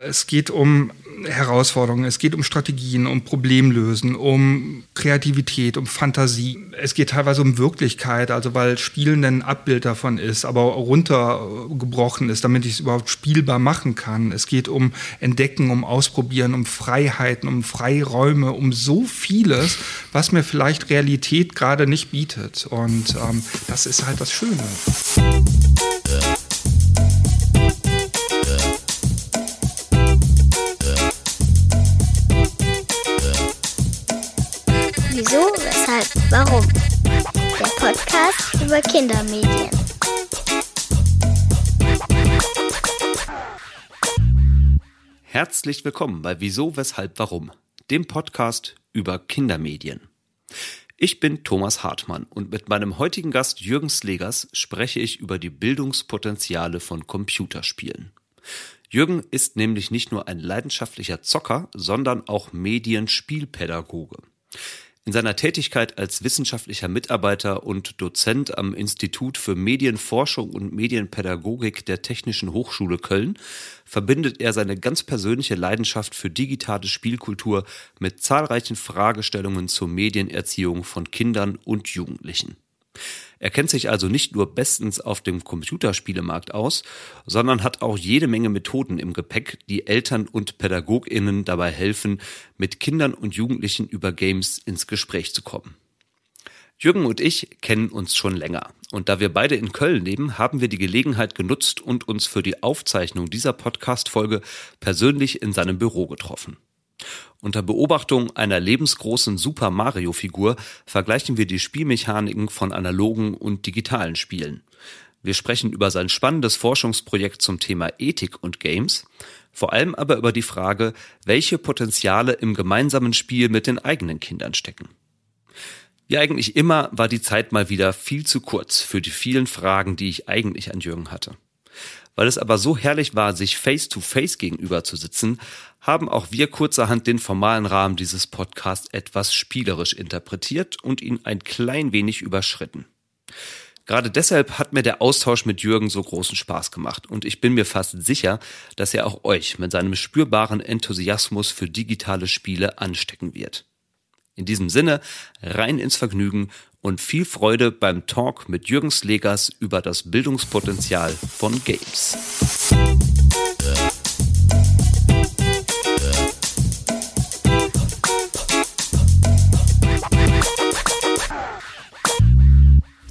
Es geht um Herausforderungen, es geht um Strategien, um Problemlösen, um Kreativität, um Fantasie. Es geht teilweise um Wirklichkeit, also weil Spielen ein Abbild davon ist, aber runtergebrochen ist, damit ich es überhaupt spielbar machen kann. Es geht um Entdecken, um Ausprobieren, um Freiheiten, um Freiräume, um so vieles, was mir vielleicht Realität gerade nicht bietet. Und ähm, das ist halt das Schöne. Warum? Der Podcast über Kindermedien. Herzlich willkommen bei Wieso, weshalb, warum? Dem Podcast über Kindermedien. Ich bin Thomas Hartmann und mit meinem heutigen Gast Jürgen Slegers spreche ich über die Bildungspotenziale von Computerspielen. Jürgen ist nämlich nicht nur ein leidenschaftlicher Zocker, sondern auch Medienspielpädagoge. In seiner Tätigkeit als wissenschaftlicher Mitarbeiter und Dozent am Institut für Medienforschung und Medienpädagogik der Technischen Hochschule Köln verbindet er seine ganz persönliche Leidenschaft für digitale Spielkultur mit zahlreichen Fragestellungen zur Medienerziehung von Kindern und Jugendlichen. Er kennt sich also nicht nur bestens auf dem Computerspielemarkt aus, sondern hat auch jede Menge Methoden im Gepäck, die Eltern und Pädagoginnen dabei helfen, mit Kindern und Jugendlichen über Games ins Gespräch zu kommen. Jürgen und ich kennen uns schon länger. Und da wir beide in Köln leben, haben wir die Gelegenheit genutzt und uns für die Aufzeichnung dieser Podcast-Folge persönlich in seinem Büro getroffen. Unter Beobachtung einer lebensgroßen Super Mario-Figur vergleichen wir die Spielmechaniken von analogen und digitalen Spielen. Wir sprechen über sein spannendes Forschungsprojekt zum Thema Ethik und Games, vor allem aber über die Frage, welche Potenziale im gemeinsamen Spiel mit den eigenen Kindern stecken. Wie eigentlich immer war die Zeit mal wieder viel zu kurz für die vielen Fragen, die ich eigentlich an Jürgen hatte. Weil es aber so herrlich war, sich face to face gegenüber zu sitzen, haben auch wir kurzerhand den formalen Rahmen dieses Podcasts etwas spielerisch interpretiert und ihn ein klein wenig überschritten. Gerade deshalb hat mir der Austausch mit Jürgen so großen Spaß gemacht und ich bin mir fast sicher, dass er auch euch mit seinem spürbaren Enthusiasmus für digitale Spiele anstecken wird. In diesem Sinne, rein ins Vergnügen und viel Freude beim Talk mit Jürgen Slegers über das Bildungspotenzial von Games.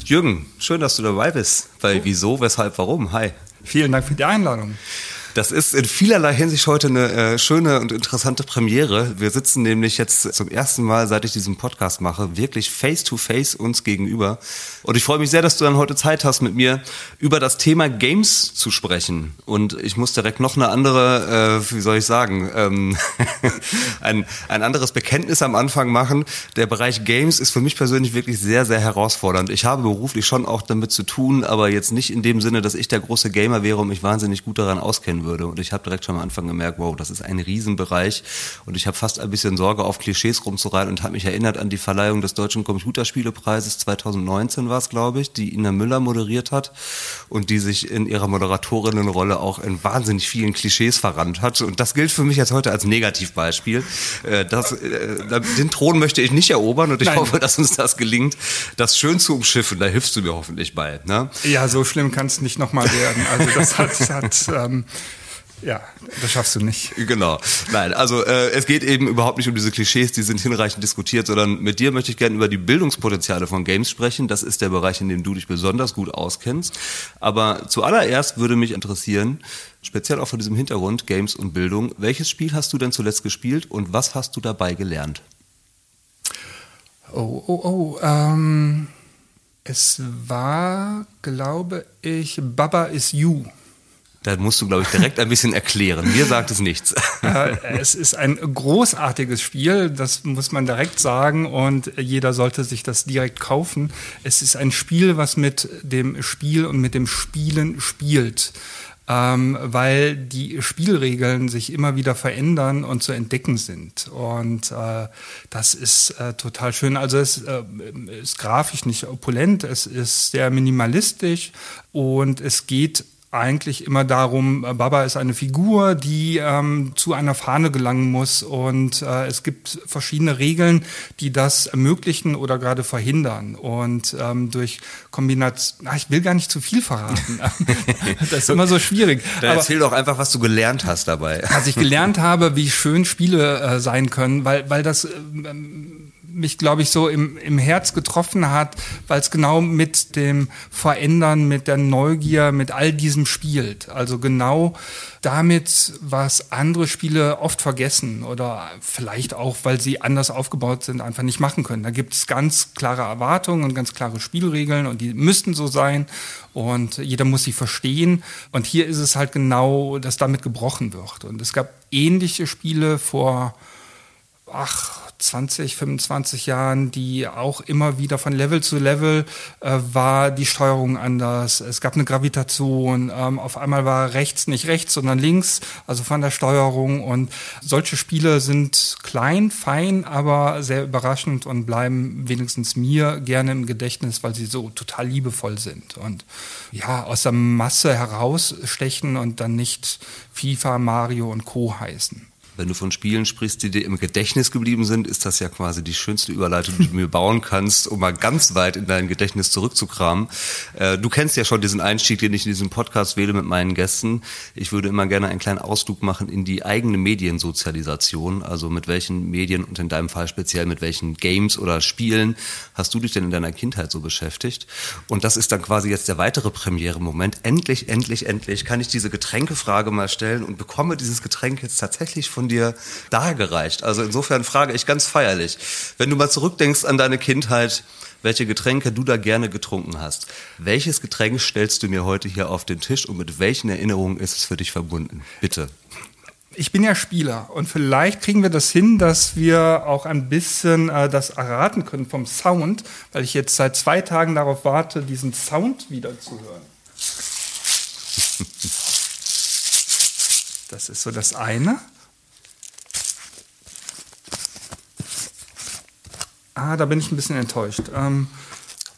Jürgen, schön, dass du dabei bist bei Wieso, Weshalb, Warum. Hi. Vielen Dank für die Einladung. Das ist in vielerlei Hinsicht heute eine äh, schöne und interessante Premiere. Wir sitzen nämlich jetzt zum ersten Mal, seit ich diesen Podcast mache, wirklich face to face uns gegenüber. Und ich freue mich sehr, dass du dann heute Zeit hast, mit mir über das Thema Games zu sprechen. Und ich muss direkt noch eine andere, äh, wie soll ich sagen, ähm, ein, ein anderes Bekenntnis am Anfang machen. Der Bereich Games ist für mich persönlich wirklich sehr, sehr herausfordernd. Ich habe beruflich schon auch damit zu tun, aber jetzt nicht in dem Sinne, dass ich der große Gamer wäre und mich wahnsinnig gut daran auskennen würde. Und ich habe direkt schon am Anfang gemerkt, wow, das ist ein Riesenbereich. Und ich habe fast ein bisschen Sorge, auf Klischees rumzureiten und habe mich erinnert an die Verleihung des Deutschen Computerspielepreises 2019 war es, glaube ich, die Ina Müller moderiert hat und die sich in ihrer Moderatorinnenrolle auch in wahnsinnig vielen Klischees verrannt hat. Und das gilt für mich jetzt heute als Negativbeispiel. Äh, das, äh, den Thron möchte ich nicht erobern und ich Nein. hoffe, dass uns das gelingt, das schön zu umschiffen. Da hilfst du mir hoffentlich bei. Ne? Ja, so schlimm kann es nicht nochmal werden. Also das hat, hat ähm, ja, das schaffst du nicht. Genau. Nein, also äh, es geht eben überhaupt nicht um diese Klischees, die sind hinreichend diskutiert, sondern mit dir möchte ich gerne über die Bildungspotenziale von Games sprechen. Das ist der Bereich, in dem du dich besonders gut auskennst. Aber zuallererst würde mich interessieren, speziell auch vor diesem Hintergrund Games und Bildung, welches Spiel hast du denn zuletzt gespielt und was hast du dabei gelernt? Oh, oh, oh. Ähm, es war, glaube ich, Baba is You. Da musst du, glaube ich, direkt ein bisschen erklären. Mir sagt es nichts. es ist ein großartiges Spiel, das muss man direkt sagen und jeder sollte sich das direkt kaufen. Es ist ein Spiel, was mit dem Spiel und mit dem Spielen spielt. Ähm, weil die Spielregeln sich immer wieder verändern und zu entdecken sind. Und äh, das ist äh, total schön. Also es äh, ist grafisch nicht opulent, es ist sehr minimalistisch und es geht eigentlich immer darum, äh, Baba ist eine Figur, die ähm, zu einer Fahne gelangen muss und äh, es gibt verschiedene Regeln, die das ermöglichen oder gerade verhindern. Und ähm, durch Kombination, ich will gar nicht zu viel verraten, das ist immer so schwierig. Dann Aber, erzähl doch einfach, was du gelernt hast dabei. Was ich gelernt habe, wie schön Spiele äh, sein können, weil, weil das... Äh, mich, glaube ich, so im, im Herz getroffen hat, weil es genau mit dem Verändern, mit der Neugier, mit all diesem spielt. Also genau damit, was andere Spiele oft vergessen oder vielleicht auch, weil sie anders aufgebaut sind, einfach nicht machen können. Da gibt es ganz klare Erwartungen und ganz klare Spielregeln und die müssten so sein und jeder muss sie verstehen. Und hier ist es halt genau, dass damit gebrochen wird. Und es gab ähnliche Spiele vor, ach, 20, 25 Jahren, die auch immer wieder von Level zu Level äh, war die Steuerung anders. Es gab eine Gravitation. Ähm, auf einmal war rechts nicht rechts, sondern links, also von der Steuerung. Und solche Spiele sind klein, fein, aber sehr überraschend und bleiben wenigstens mir gerne im Gedächtnis, weil sie so total liebevoll sind und ja, aus der Masse herausstechen und dann nicht FIFA, Mario und Co. heißen. Wenn du von Spielen sprichst, die dir im Gedächtnis geblieben sind, ist das ja quasi die schönste Überleitung, die du mir bauen kannst, um mal ganz weit in dein Gedächtnis zurückzukramen. Äh, du kennst ja schon diesen Einstieg, den ich in diesem Podcast wähle mit meinen Gästen. Ich würde immer gerne einen kleinen Ausflug machen in die eigene Mediensozialisation. Also mit welchen Medien und in deinem Fall speziell mit welchen Games oder Spielen hast du dich denn in deiner Kindheit so beschäftigt? Und das ist dann quasi jetzt der weitere Premiere-Moment. Endlich, endlich, endlich kann ich diese Getränkefrage mal stellen und bekomme dieses Getränk jetzt tatsächlich von dir dargereicht. Also insofern frage ich ganz feierlich, wenn du mal zurückdenkst an deine Kindheit, welche Getränke du da gerne getrunken hast. Welches Getränk stellst du mir heute hier auf den Tisch und mit welchen Erinnerungen ist es für dich verbunden? Bitte. Ich bin ja Spieler und vielleicht kriegen wir das hin, dass wir auch ein bisschen äh, das erraten können vom Sound, weil ich jetzt seit zwei Tagen darauf warte, diesen Sound wieder zu hören. Das ist so das eine. Ah, da bin ich ein bisschen enttäuscht. Ähm,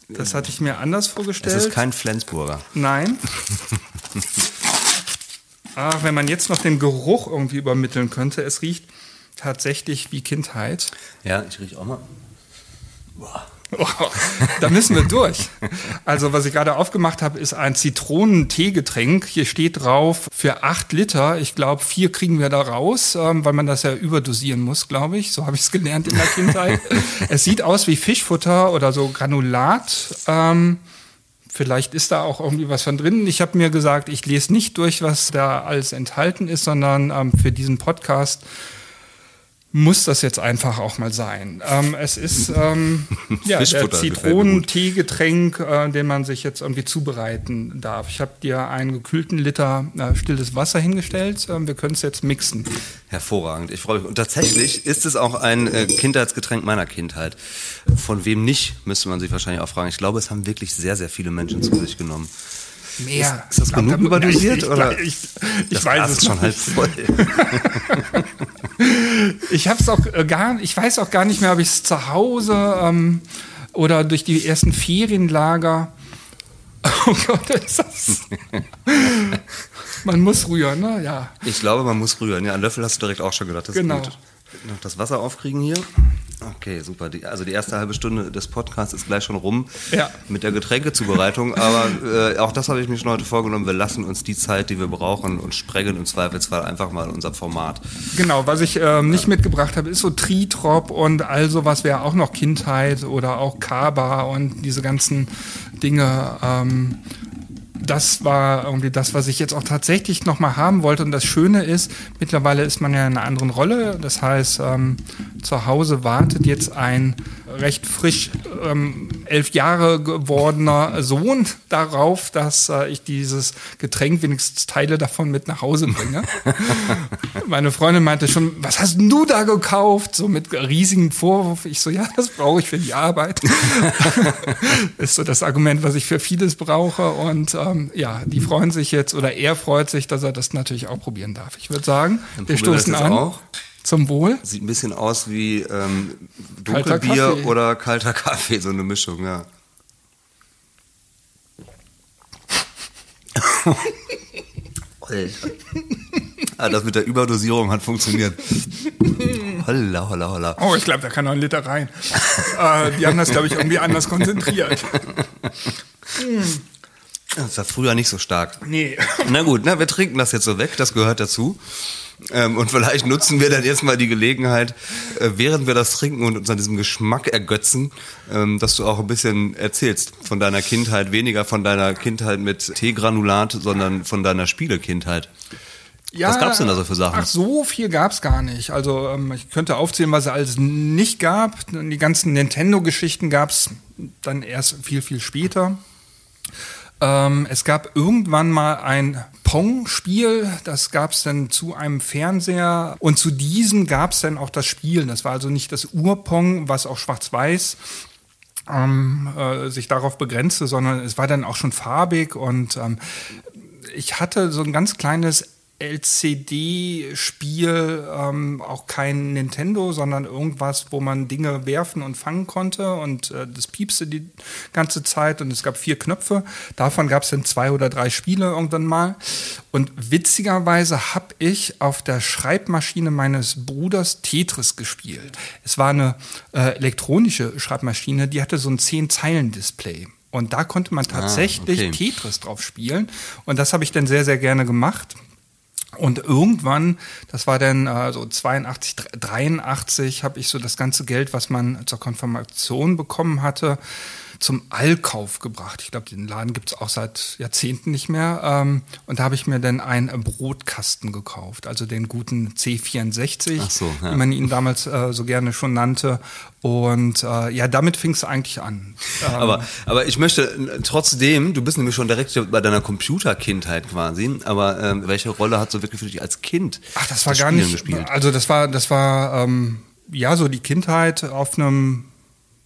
das hatte ich mir anders vorgestellt. Es ist kein Flensburger. Nein. Ach, wenn man jetzt noch den Geruch irgendwie übermitteln könnte, es riecht tatsächlich wie Kindheit. Ja, ich rieche auch mal. Boah. Oh, da müssen wir durch. Also, was ich gerade aufgemacht habe, ist ein Zitronenteegetränk. Hier steht drauf für acht Liter. Ich glaube, vier kriegen wir da raus, ähm, weil man das ja überdosieren muss, glaube ich. So habe ich es gelernt in der Kindheit. es sieht aus wie Fischfutter oder so Granulat. Ähm, Vielleicht ist da auch irgendwie was von drin. Ich habe mir gesagt, ich lese nicht durch, was da alles enthalten ist, sondern ähm, für diesen Podcast muss das jetzt einfach auch mal sein. Ähm, es ist ähm, ja, der Zitronenteegetränk, äh, den man sich jetzt irgendwie zubereiten darf. Ich habe dir einen gekühlten Liter äh, stilles Wasser hingestellt. Ähm, wir können es jetzt mixen. Hervorragend, ich freue mich. Und tatsächlich ist es auch ein äh, Kindheitsgetränk meiner Kindheit. Von wem nicht, müsste man sich wahrscheinlich auch fragen. Ich glaube, es haben wirklich sehr, sehr viele Menschen zu sich genommen. Mehr. Ist, ist das genug überdosiert? Oder? Ich, ich, ich weiß es schon halb voll. ich habe es auch äh, gar, ich weiß auch gar nicht mehr, ob ich es zu Hause ähm, oder durch die ersten Ferienlager. Oh Gott, ist das. man muss rühren, ne? Ja. Ich glaube, man muss rühren. Ja, einen Löffel hast du direkt auch schon gedacht. Das genau. Noch das Wasser aufkriegen hier. Okay, super. Die, also die erste halbe Stunde des Podcasts ist gleich schon rum ja. mit der Getränkezubereitung. Aber äh, auch das habe ich mir schon heute vorgenommen. Wir lassen uns die Zeit, die wir brauchen und sprengen im Zweifelsfall einfach mal unser Format. Genau, was ich ähm, nicht mitgebracht habe, ist so Tritrop und all sowas wäre auch noch Kindheit oder auch Kaba und diese ganzen Dinge. Ähm, das war irgendwie das, was ich jetzt auch tatsächlich nochmal haben wollte. Und das Schöne ist, mittlerweile ist man ja in einer anderen Rolle. Das heißt, ähm, zu Hause wartet jetzt ein recht frisch ähm, elf Jahre gewordener Sohn darauf, dass äh, ich dieses Getränk wenigstens Teile davon mit nach Hause bringe. Meine Freundin meinte schon, was hast du da gekauft? So mit riesigem Vorwurf. Ich so, ja, das brauche ich für die Arbeit. ist so das Argument, was ich für vieles brauche. Und ähm, ja, die freuen sich jetzt oder er freut sich, dass er das natürlich auch probieren darf. Ich würde sagen, Dann wir stoßen an. Auch. Zum Wohl. Sieht ein bisschen aus wie ähm, Dunkelbier oder kalter Kaffee, so eine Mischung, ja. ah, das mit der Überdosierung hat funktioniert. Holla, holla, holla. Oh, ich glaube, da kann noch ein Liter rein. äh, die haben das, glaube ich, irgendwie anders konzentriert. Das war früher nicht so stark. Nee. Na gut, na, wir trinken das jetzt so weg, das gehört dazu. Ähm, und vielleicht nutzen wir dann jetzt mal die Gelegenheit, äh, während wir das trinken und uns an diesem Geschmack ergötzen, ähm, dass du auch ein bisschen erzählst von deiner Kindheit, weniger von deiner Kindheit mit Teegranulat, sondern von deiner Spielekindheit. Ja, was gab's denn da so für Sachen? Ach, so viel gab's gar nicht. Also ähm, ich könnte aufzählen, was es alles nicht gab. Die ganzen Nintendo-Geschichten gab's dann erst viel, viel später. Ähm, es gab irgendwann mal ein Pong-Spiel, das gab es dann zu einem Fernseher. Und zu diesem gab es dann auch das Spiel. Das war also nicht das Ur-Pong, was auch schwarz-weiß ähm, äh, sich darauf begrenzte, sondern es war dann auch schon farbig. Und ähm, ich hatte so ein ganz kleines LCD-Spiel, ähm, auch kein Nintendo, sondern irgendwas, wo man Dinge werfen und fangen konnte und äh, das piepste die ganze Zeit und es gab vier Knöpfe. Davon gab es dann zwei oder drei Spiele irgendwann mal. Und witzigerweise habe ich auf der Schreibmaschine meines Bruders Tetris gespielt. Es war eine äh, elektronische Schreibmaschine, die hatte so ein zehn-Zeilen-Display. Und da konnte man ah, tatsächlich ah, okay. Tetris drauf spielen. Und das habe ich dann sehr, sehr gerne gemacht. Und irgendwann, das war dann äh, so 82, 83, habe ich so das ganze Geld, was man zur Konfirmation bekommen hatte, zum Allkauf gebracht. Ich glaube, den Laden gibt es auch seit Jahrzehnten nicht mehr. Ähm, und da habe ich mir dann einen Brotkasten gekauft, also den guten C64, so, ja. wie man ihn damals äh, so gerne schon nannte. Und äh, ja, damit fing es eigentlich an. Ähm, aber, aber ich möchte äh, trotzdem, du bist nämlich schon direkt bei deiner Computerkindheit quasi, aber ähm, welche Rolle hat so wirklich für dich als Kind? Ach, das war das gar nicht. Gespielt? Also das war, das war ähm, ja so die Kindheit auf einem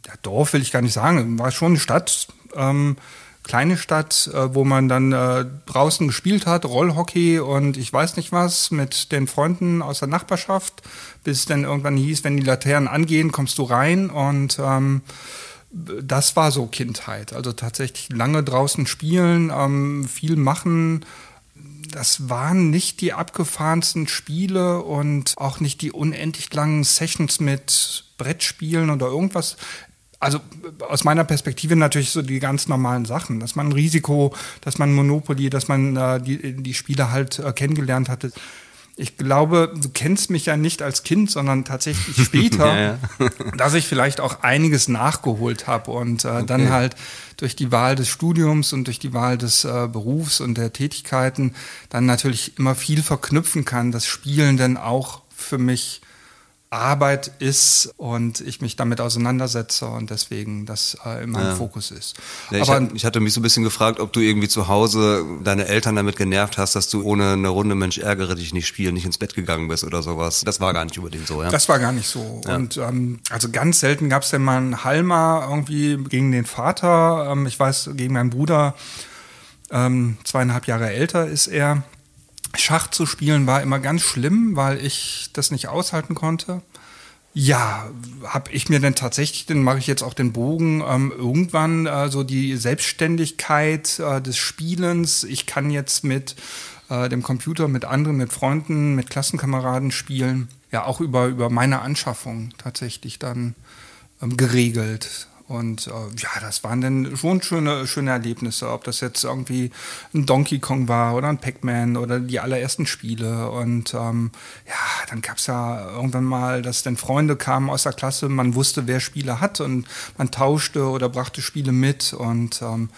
ja, Dorf will ich gar nicht sagen, war schon eine Stadt, ähm, kleine Stadt, äh, wo man dann äh, draußen gespielt hat, Rollhockey und ich weiß nicht was mit den Freunden aus der Nachbarschaft, bis dann irgendwann hieß, wenn die Laternen angehen, kommst du rein und ähm, das war so Kindheit. Also tatsächlich lange draußen spielen, ähm, viel machen. Das waren nicht die abgefahrensten Spiele und auch nicht die unendlich langen Sessions mit Brettspielen oder irgendwas also aus meiner Perspektive natürlich so die ganz normalen Sachen, dass man Risiko, dass man Monopoly, dass man äh, die, die Spiele halt äh, kennengelernt hatte. Ich glaube, du kennst mich ja nicht als Kind, sondern tatsächlich später, ja, ja. dass ich vielleicht auch einiges nachgeholt habe und äh, okay. dann halt durch die Wahl des Studiums und durch die Wahl des äh, Berufs und der Tätigkeiten dann natürlich immer viel verknüpfen kann, das Spielen dann auch für mich Arbeit ist und ich mich damit auseinandersetze und deswegen das äh, in meinem ja. Fokus ist. Ja, ich, Aber, hat, ich hatte mich so ein bisschen gefragt, ob du irgendwie zu Hause deine Eltern damit genervt hast, dass du ohne eine Runde Mensch ärgere dich nicht spielen, nicht ins Bett gegangen bist oder sowas. Das war gar nicht unbedingt so, ja? Das war gar nicht so. Ja. Und ähm, also ganz selten gab es denn mal einen Halmer irgendwie gegen den Vater. Ähm, ich weiß, gegen meinen Bruder, ähm, zweieinhalb Jahre älter ist er. Schach zu spielen war immer ganz schlimm, weil ich das nicht aushalten konnte. Ja, habe ich mir denn tatsächlich, dann mache ich jetzt auch den Bogen, ähm, irgendwann äh, so die Selbstständigkeit äh, des Spielens. Ich kann jetzt mit äh, dem Computer, mit anderen, mit Freunden, mit Klassenkameraden spielen. Ja, auch über, über meine Anschaffung tatsächlich dann ähm, geregelt. Und äh, ja, das waren dann schon schöne, schöne Erlebnisse, ob das jetzt irgendwie ein Donkey Kong war oder ein Pac-Man oder die allerersten Spiele. Und ähm, ja, dann gab es ja irgendwann mal, dass dann Freunde kamen aus der Klasse, man wusste, wer Spiele hat und man tauschte oder brachte Spiele mit. Und ähm,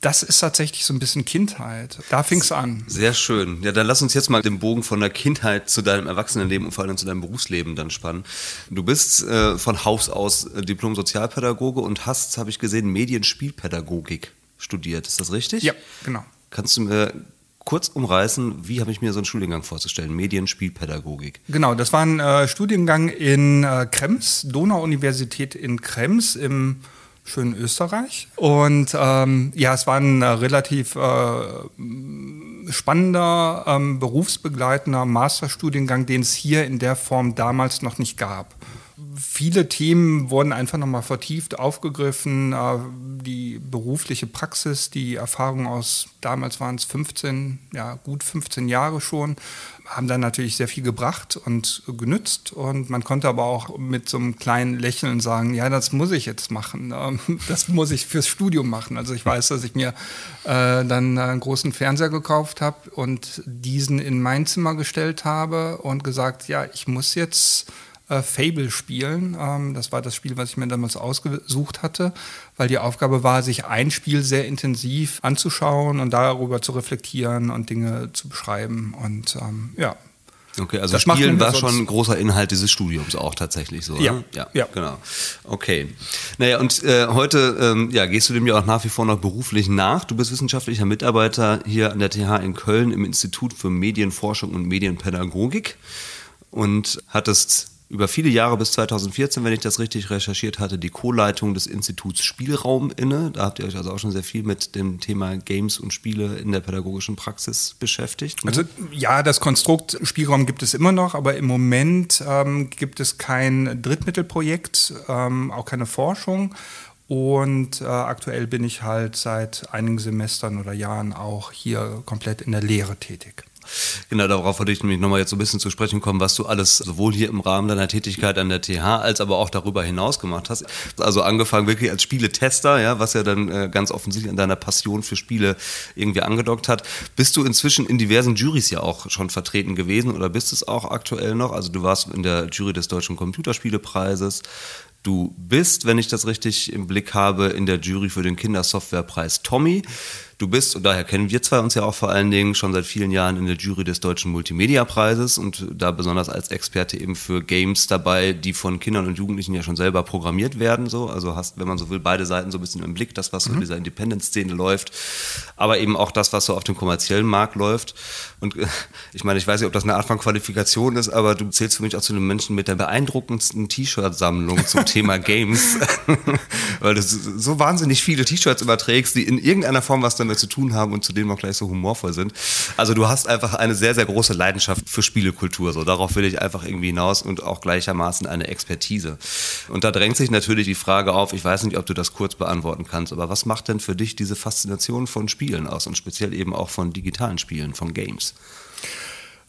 das ist tatsächlich so ein bisschen Kindheit. Da fing es an. Sehr schön. Ja, dann lass uns jetzt mal den Bogen von der Kindheit zu deinem Erwachsenenleben und vor allem zu deinem Berufsleben dann spannen. Du bist äh, von Haus aus äh, Diplom-Sozialpädagoge und hast, habe ich gesehen, Medienspielpädagogik studiert. Ist das richtig? Ja, genau. Kannst du mir kurz umreißen, wie habe ich mir so einen Studiengang vorzustellen? Medienspielpädagogik. Genau, das war ein äh, Studiengang in äh, Krems, Donau-Universität in Krems im schönen Österreich. Und ähm, ja, es war ein äh, relativ äh, spannender, ähm, berufsbegleitender Masterstudiengang, den es hier in der Form damals noch nicht gab. Viele Themen wurden einfach nochmal vertieft aufgegriffen. Äh, die berufliche Praxis, die Erfahrung aus, damals waren es 15, ja gut 15 Jahre schon, haben dann natürlich sehr viel gebracht und genützt. Und man konnte aber auch mit so einem kleinen Lächeln sagen, ja, das muss ich jetzt machen. Ähm, das muss ich fürs Studium machen. Also ich weiß, dass ich mir äh, dann einen großen Fernseher gekauft habe und diesen in mein Zimmer gestellt habe und gesagt, ja, ich muss jetzt äh, Fable spielen. Ähm, das war das Spiel, was ich mir damals ausgesucht hatte, weil die Aufgabe war, sich ein Spiel sehr intensiv anzuschauen und darüber zu reflektieren und Dinge zu beschreiben. Und ähm, ja, Okay, also das Spielen war schon ein großer Inhalt dieses Studiums auch tatsächlich so. Ja, ne? ja, ja, genau. Okay. Naja, und äh, heute ähm, ja, gehst du dem ja auch nach wie vor noch beruflich nach. Du bist wissenschaftlicher Mitarbeiter hier an der TH in Köln im Institut für Medienforschung und Medienpädagogik und hattest über viele Jahre bis 2014, wenn ich das richtig recherchiert hatte, die Co-Leitung des Instituts Spielraum inne. Da habt ihr euch also auch schon sehr viel mit dem Thema Games und Spiele in der pädagogischen Praxis beschäftigt. Ne? Also ja, das Konstrukt Spielraum gibt es immer noch, aber im Moment ähm, gibt es kein Drittmittelprojekt, ähm, auch keine Forschung. Und äh, aktuell bin ich halt seit einigen Semestern oder Jahren auch hier komplett in der Lehre tätig. Genau, darauf wollte ich nämlich nochmal jetzt so ein bisschen zu sprechen kommen, was du alles sowohl hier im Rahmen deiner Tätigkeit an der TH als aber auch darüber hinaus gemacht hast. Also angefangen wirklich als Spieletester, ja, was ja dann äh, ganz offensichtlich an deiner Passion für Spiele irgendwie angedockt hat. Bist du inzwischen in diversen Juries ja auch schon vertreten gewesen oder bist es auch aktuell noch? Also du warst in der Jury des Deutschen Computerspielepreises, Du bist, wenn ich das richtig im Blick habe, in der Jury für den Kindersoftwarepreis Tommy. Du bist, und daher kennen wir zwei uns ja auch vor allen Dingen, schon seit vielen Jahren in der Jury des Deutschen Multimedia-Preises und da besonders als Experte eben für Games dabei, die von Kindern und Jugendlichen ja schon selber programmiert werden. So. Also hast, wenn man so will, beide Seiten so ein bisschen im Blick, das, was so in mhm. dieser Independent-Szene läuft, aber eben auch das, was so auf dem kommerziellen Markt läuft. Und äh, ich meine, ich weiß nicht, ob das eine Art von Qualifikation ist, aber du zählst für mich auch zu den Menschen mit der beeindruckendsten T-Shirt-Sammlung zum Thema Games, weil du so wahnsinnig viele T-Shirts überträgst, die in irgendeiner Form was damit damit zu tun haben und zu denen auch gleich so humorvoll sind. Also du hast einfach eine sehr, sehr große Leidenschaft für Spielekultur. So, darauf will ich einfach irgendwie hinaus und auch gleichermaßen eine Expertise. Und da drängt sich natürlich die Frage auf, ich weiß nicht, ob du das kurz beantworten kannst, aber was macht denn für dich diese Faszination von Spielen aus und speziell eben auch von digitalen Spielen, von Games?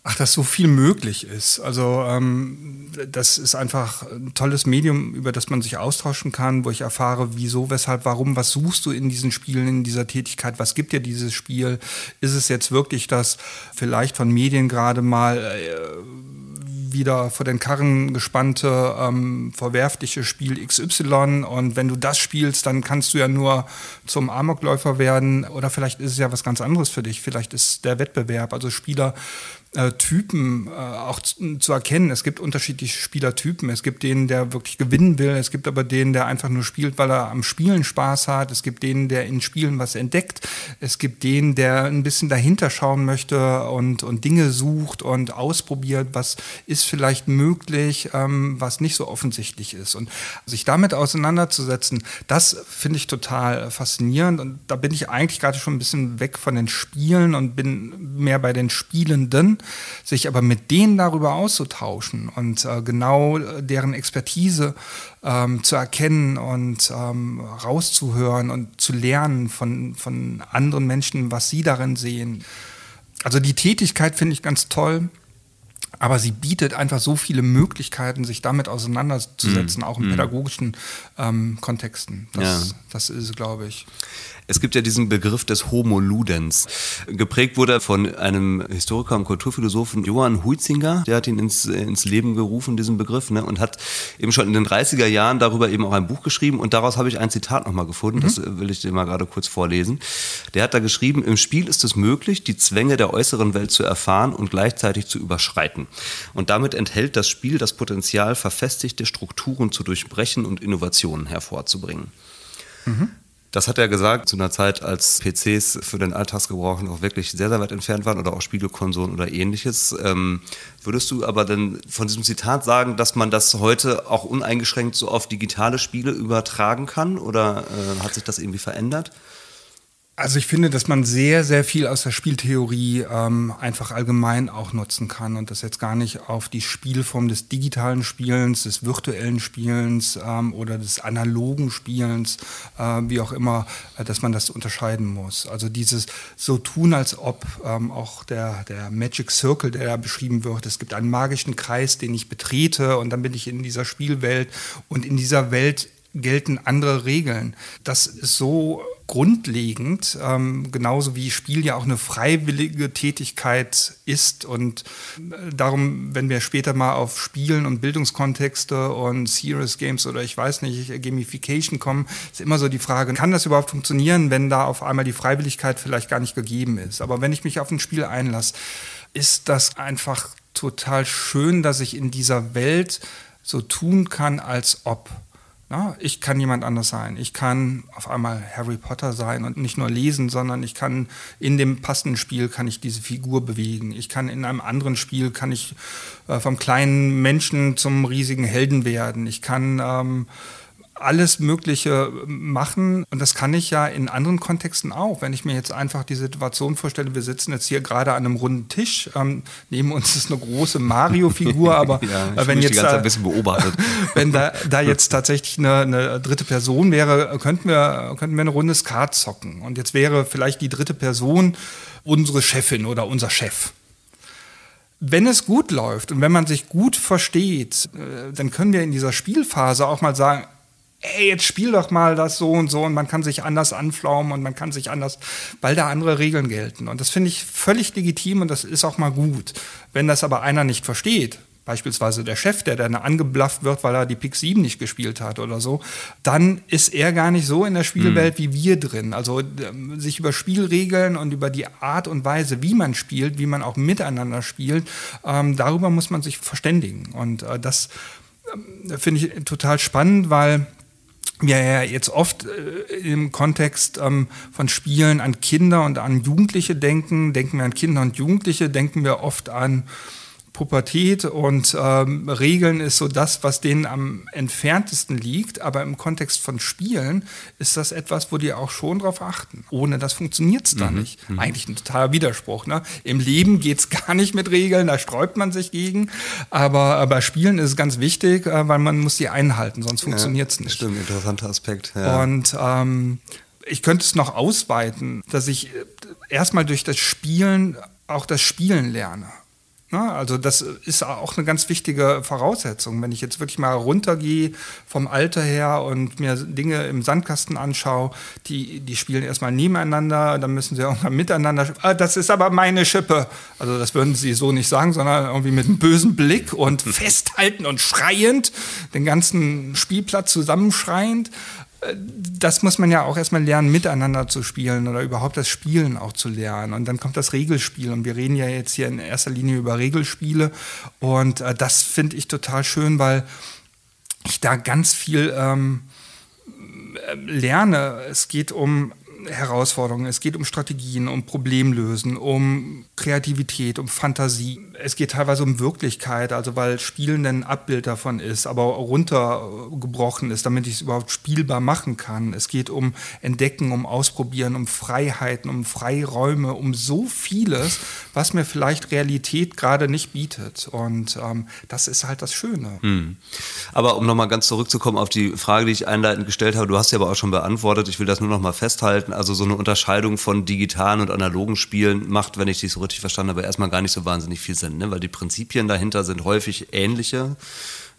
Ach, dass so viel möglich ist. Also ähm, das ist einfach ein tolles Medium, über das man sich austauschen kann, wo ich erfahre, wieso, weshalb, warum, was suchst du in diesen Spielen, in dieser Tätigkeit, was gibt dir dieses Spiel? Ist es jetzt wirklich das vielleicht von Medien gerade mal äh, wieder vor den Karren gespannte, ähm, verwerfliche Spiel XY und wenn du das spielst, dann kannst du ja nur zum Amokläufer werden. Oder vielleicht ist es ja was ganz anderes für dich, vielleicht ist der Wettbewerb, also Spieler äh, Typen äh, auch zu, zu, erkennen. Es gibt unterschiedliche Spielertypen. Es gibt den, der wirklich gewinnen will. Es gibt aber den, der einfach nur spielt, weil er am Spielen Spaß hat. Es gibt den, der in Spielen was entdeckt. Es gibt den, der ein bisschen dahinter schauen möchte und, und Dinge sucht und ausprobiert, was ist vielleicht möglich, ähm, was nicht so offensichtlich ist. Und sich damit auseinanderzusetzen, das finde ich total faszinierend. Und da bin ich eigentlich gerade schon ein bisschen weg von den Spielen und bin mehr bei den Spielenden sich aber mit denen darüber auszutauschen und äh, genau deren Expertise ähm, zu erkennen und ähm, rauszuhören und zu lernen von, von anderen Menschen, was sie darin sehen. Also die Tätigkeit finde ich ganz toll. Aber sie bietet einfach so viele Möglichkeiten, sich damit auseinanderzusetzen, mm, auch in mm. pädagogischen ähm, Kontexten. Das, ja. das ist, glaube ich. Es gibt ja diesen Begriff des Homo Ludens. Geprägt wurde er von einem Historiker und Kulturphilosophen Johann Huizinger, der hat ihn ins, ins Leben gerufen, diesen Begriff, ne, und hat eben schon in den 30er Jahren darüber eben auch ein Buch geschrieben und daraus habe ich ein Zitat nochmal gefunden, mhm. das will ich dir mal gerade kurz vorlesen. Der hat da geschrieben, im Spiel ist es möglich, die Zwänge der äußeren Welt zu erfahren und gleichzeitig zu überschreiten. Und damit enthält das Spiel das Potenzial, verfestigte Strukturen zu durchbrechen und Innovationen hervorzubringen. Mhm. Das hat er gesagt zu einer Zeit, als PCs für den Alltagsgebrauch noch wirklich sehr, sehr weit entfernt waren oder auch Spielekonsolen oder ähnliches. Ähm, würdest du aber dann von diesem Zitat sagen, dass man das heute auch uneingeschränkt so auf digitale Spiele übertragen kann oder äh, hat sich das irgendwie verändert? Also ich finde, dass man sehr, sehr viel aus der Spieltheorie ähm, einfach allgemein auch nutzen kann und das jetzt gar nicht auf die Spielform des digitalen Spielens, des virtuellen Spielens ähm, oder des analogen Spielens, äh, wie auch immer, äh, dass man das unterscheiden muss. Also dieses so tun, als ob ähm, auch der, der Magic Circle, der da beschrieben wird, es gibt einen magischen Kreis, den ich betrete und dann bin ich in dieser Spielwelt und in dieser Welt gelten andere Regeln. Das ist so grundlegend, ähm, genauso wie Spiel ja auch eine freiwillige Tätigkeit ist. Und äh, darum, wenn wir später mal auf Spielen und Bildungskontexte und Serious Games oder ich weiß nicht, Gamification kommen, ist immer so die Frage, kann das überhaupt funktionieren, wenn da auf einmal die Freiwilligkeit vielleicht gar nicht gegeben ist. Aber wenn ich mich auf ein Spiel einlasse, ist das einfach total schön, dass ich in dieser Welt so tun kann, als ob. Na, ich kann jemand anders sein. Ich kann auf einmal Harry Potter sein und nicht nur lesen, sondern ich kann in dem passenden Spiel kann ich diese Figur bewegen. Ich kann in einem anderen Spiel kann ich äh, vom kleinen Menschen zum riesigen Helden werden. Ich kann ähm, alles Mögliche machen. Und das kann ich ja in anderen Kontexten auch. Wenn ich mir jetzt einfach die Situation vorstelle, wir sitzen jetzt hier gerade an einem runden Tisch, ähm, neben uns ist eine große Mario-Figur, aber ja, wenn jetzt da, ein bisschen beobachtet. wenn da, da jetzt tatsächlich eine, eine, dritte Person wäre, könnten wir, könnten wir eine Runde Skat zocken. Und jetzt wäre vielleicht die dritte Person unsere Chefin oder unser Chef wenn es gut läuft und wenn man sich gut versteht, äh, dann können wir in dieser Spielphase auch mal sagen, ey, jetzt spiel doch mal das so und so und man kann sich anders anflaumen und man kann sich anders, weil da andere Regeln gelten. Und das finde ich völlig legitim und das ist auch mal gut. Wenn das aber einer nicht versteht, beispielsweise der Chef, der dann angeblafft wird, weil er die Pick 7 nicht gespielt hat oder so, dann ist er gar nicht so in der Spielwelt mhm. wie wir drin. Also ähm, sich über Spielregeln und über die Art und Weise, wie man spielt, wie man auch miteinander spielt, ähm, darüber muss man sich verständigen. Und äh, das äh, finde ich total spannend, weil wir ja jetzt oft äh, im Kontext ähm, von Spielen an Kinder und an Jugendliche denken. Denken wir an Kinder und Jugendliche, denken wir oft an Pubertät und ähm, Regeln ist so das, was denen am entferntesten liegt. Aber im Kontext von Spielen ist das etwas, wo die auch schon drauf achten. Ohne das funktioniert es da mhm. nicht. Mhm. Eigentlich ein totaler Widerspruch. Ne? Im Leben geht es gar nicht mit Regeln, da sträubt man sich gegen. Aber bei Spielen ist es ganz wichtig, äh, weil man muss die einhalten, sonst funktioniert es ja, nicht. Stimmt, interessanter Aspekt. Ja. Und ähm, ich könnte es noch ausweiten, dass ich äh, erstmal durch das Spielen auch das Spielen lerne. Na, also das ist auch eine ganz wichtige Voraussetzung. Wenn ich jetzt wirklich mal runtergehe vom Alter her und mir Dinge im Sandkasten anschaue, die, die spielen erstmal nebeneinander, dann müssen sie irgendwann miteinander. Ah, das ist aber meine Schippe. Also das würden sie so nicht sagen, sondern irgendwie mit einem bösen Blick und festhalten und schreiend, den ganzen Spielplatz zusammenschreiend das muss man ja auch erstmal lernen, miteinander zu spielen oder überhaupt das Spielen auch zu lernen. Und dann kommt das Regelspiel. Und wir reden ja jetzt hier in erster Linie über Regelspiele. Und äh, das finde ich total schön, weil ich da ganz viel ähm, äh, lerne. Es geht um Herausforderungen, es geht um Strategien, um Problemlösen, um Kreativität, um Fantasie. Es geht teilweise um Wirklichkeit, also weil Spielen ein Abbild davon ist, aber runtergebrochen ist, damit ich es überhaupt spielbar machen kann. Es geht um Entdecken, um Ausprobieren, um Freiheiten, um Freiräume, um so vieles, was mir vielleicht Realität gerade nicht bietet. Und ähm, das ist halt das Schöne. Hm. Aber um nochmal ganz zurückzukommen auf die Frage, die ich einleitend gestellt habe, du hast sie aber auch schon beantwortet. Ich will das nur nochmal festhalten. Also so eine Unterscheidung von digitalen und analogen Spielen macht, wenn ich dich so richtig verstanden habe, erstmal gar nicht so wahnsinnig viel Sinn, ne? weil die Prinzipien dahinter sind häufig ähnliche.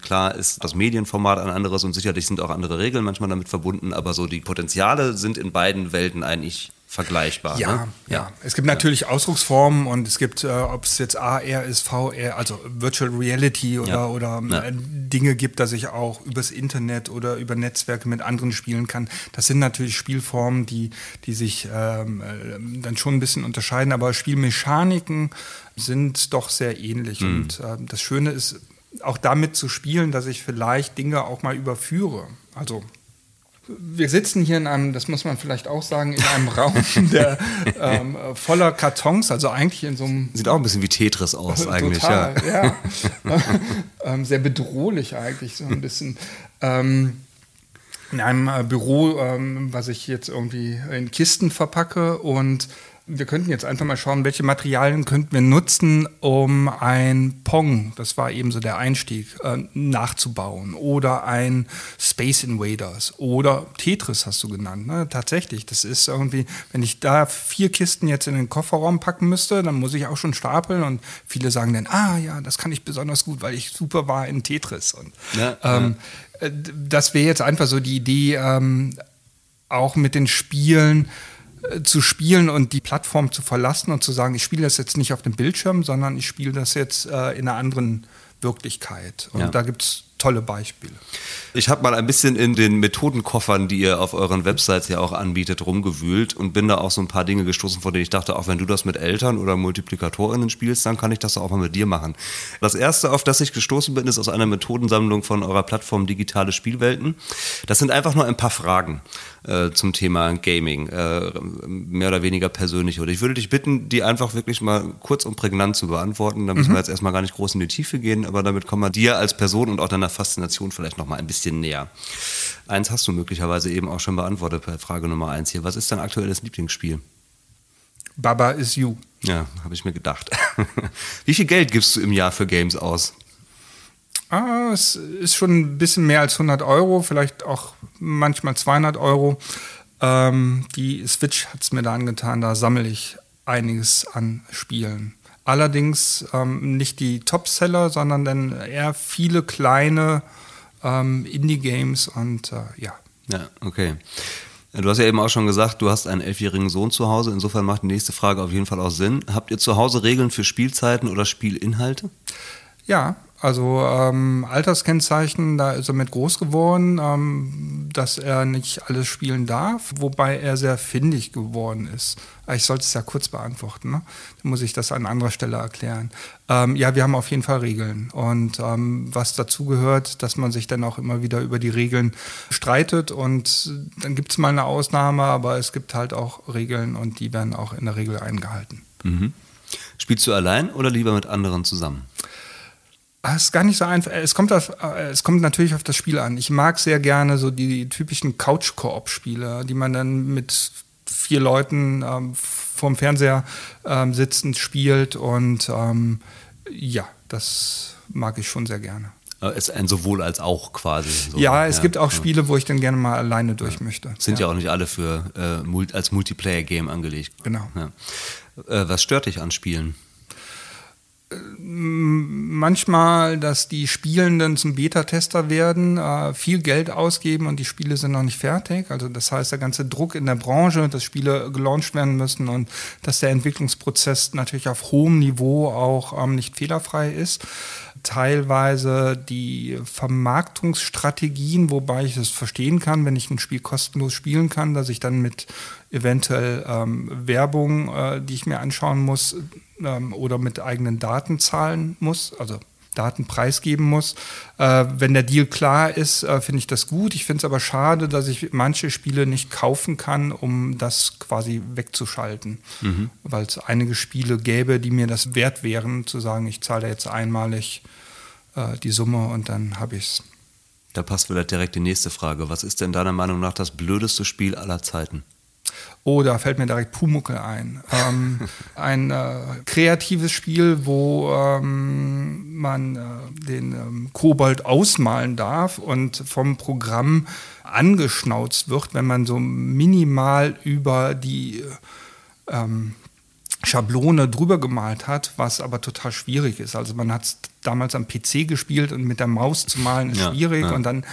Klar ist das Medienformat ein anderes und sicherlich sind auch andere Regeln manchmal damit verbunden, aber so die Potenziale sind in beiden Welten eigentlich vergleichbar. Ja, ne? ja. Es gibt natürlich ja. Ausdrucksformen und es gibt, äh, ob es jetzt AR ist, VR, also Virtual Reality oder, ja. oder ja. Äh, Dinge gibt, dass ich auch übers Internet oder über Netzwerke mit anderen spielen kann. Das sind natürlich Spielformen, die, die sich ähm, äh, dann schon ein bisschen unterscheiden, aber Spielmechaniken sind doch sehr ähnlich. Mhm. Und äh, das Schöne ist, auch damit zu spielen, dass ich vielleicht Dinge auch mal überführe. Also wir sitzen hier in einem, das muss man vielleicht auch sagen, in einem Raum, der ähm, voller Kartons, also eigentlich in so einem. Sieht auch ein bisschen wie Tetris aus, eigentlich, total, ja. ja. ähm, sehr bedrohlich eigentlich, so ein bisschen. Ähm, in einem äh, Büro, ähm, was ich jetzt irgendwie in Kisten verpacke und wir könnten jetzt einfach mal schauen, welche Materialien könnten wir nutzen, um ein Pong, das war eben so der Einstieg, äh, nachzubauen. Oder ein Space Invaders oder Tetris hast du genannt. Ne? Tatsächlich, das ist irgendwie, wenn ich da vier Kisten jetzt in den Kofferraum packen müsste, dann muss ich auch schon stapeln und viele sagen dann, ah ja, das kann ich besonders gut, weil ich super war in Tetris. Und ja, ähm, ja. Äh, das wäre jetzt einfach so die Idee, ähm, auch mit den Spielen, zu spielen und die Plattform zu verlassen und zu sagen, ich spiele das jetzt nicht auf dem Bildschirm, sondern ich spiele das jetzt äh, in einer anderen Wirklichkeit. Und ja. da gibt es tolle Beispiele. Ich habe mal ein bisschen in den Methodenkoffern, die ihr auf euren Websites ja auch anbietet, rumgewühlt und bin da auch so ein paar Dinge gestoßen, von denen ich dachte, auch wenn du das mit Eltern oder Multiplikatorinnen spielst, dann kann ich das auch mal mit dir machen. Das erste, auf das ich gestoßen bin, ist aus einer Methodensammlung von eurer Plattform Digitale Spielwelten. Das sind einfach nur ein paar Fragen äh, zum Thema Gaming, äh, mehr oder weniger persönlich. Und ich würde dich bitten, die einfach wirklich mal kurz und prägnant zu beantworten. Da müssen mhm. wir jetzt erstmal gar nicht groß in die Tiefe gehen, aber damit kommen wir dir als Person und auch deiner Faszination vielleicht noch mal ein bisschen näher. Eins hast du möglicherweise eben auch schon beantwortet bei Frage Nummer eins hier. Was ist dein aktuelles Lieblingsspiel? Baba is You. Ja, habe ich mir gedacht. Wie viel Geld gibst du im Jahr für Games aus? Ah, es ist schon ein bisschen mehr als 100 Euro, vielleicht auch manchmal 200 Euro. Ähm, die Switch hat es mir da angetan, da sammle ich einiges an Spielen. Allerdings ähm, nicht die Topseller, sondern dann eher viele kleine ähm, Indie-Games und äh, ja. Ja, okay. Du hast ja eben auch schon gesagt, du hast einen elfjährigen Sohn zu Hause. Insofern macht die nächste Frage auf jeden Fall auch Sinn. Habt ihr zu Hause Regeln für Spielzeiten oder Spielinhalte? Ja, also ähm, Alterskennzeichen, da ist er mit groß geworden, ähm, dass er nicht alles spielen darf, wobei er sehr findig geworden ist. Ich sollte es ja kurz beantworten, ne? dann muss ich das an anderer Stelle erklären. Ähm, ja, wir haben auf jeden Fall Regeln und ähm, was dazu gehört, dass man sich dann auch immer wieder über die Regeln streitet und dann gibt es mal eine Ausnahme, aber es gibt halt auch Regeln und die werden auch in der Regel eingehalten. Mhm. Spielst du allein oder lieber mit anderen zusammen? Ah, es ist gar nicht so einfach. Es kommt, auf, äh, es kommt natürlich auf das Spiel an. Ich mag sehr gerne so die typischen Couch-Koop-Spiele, die man dann mit vier Leuten ähm, vorm Fernseher ähm, sitzend spielt. Und ähm, ja, das mag ich schon sehr gerne. Ist ein sowohl als auch quasi. So. Ja, es ja, gibt auch ja. Spiele, wo ich dann gerne mal alleine durch ja. möchte. Sind ja. auch nicht alle für äh, als Multiplayer-Game angelegt. Genau. Äh, was stört dich an Spielen? Manchmal, dass die Spielenden zum Beta-Tester werden, äh, viel Geld ausgeben und die Spiele sind noch nicht fertig. Also das heißt, der ganze Druck in der Branche, dass Spiele gelauncht werden müssen und dass der Entwicklungsprozess natürlich auf hohem Niveau auch ähm, nicht fehlerfrei ist teilweise die Vermarktungsstrategien, wobei ich es verstehen kann, wenn ich ein Spiel kostenlos spielen kann, dass ich dann mit eventuell ähm, Werbung, äh, die ich mir anschauen muss, ähm, oder mit eigenen Daten zahlen muss, also Daten preisgeben muss. Äh, wenn der Deal klar ist, äh, finde ich das gut. Ich finde es aber schade, dass ich manche Spiele nicht kaufen kann, um das quasi wegzuschalten. Mhm. Weil es einige Spiele gäbe, die mir das wert wären, zu sagen, ich zahle jetzt einmalig äh, die Summe und dann habe ich es. Da passt wieder direkt die nächste Frage. Was ist denn deiner Meinung nach das blödeste Spiel aller Zeiten? Oh, da fällt mir direkt Pumuckel ein. Ähm, ein äh, kreatives Spiel, wo ähm, man äh, den ähm, Kobold ausmalen darf und vom Programm angeschnauzt wird, wenn man so minimal über die ähm, Schablone drüber gemalt hat, was aber total schwierig ist. Also man hat es damals am PC gespielt und mit der Maus zu malen ist ja, schwierig ja. und dann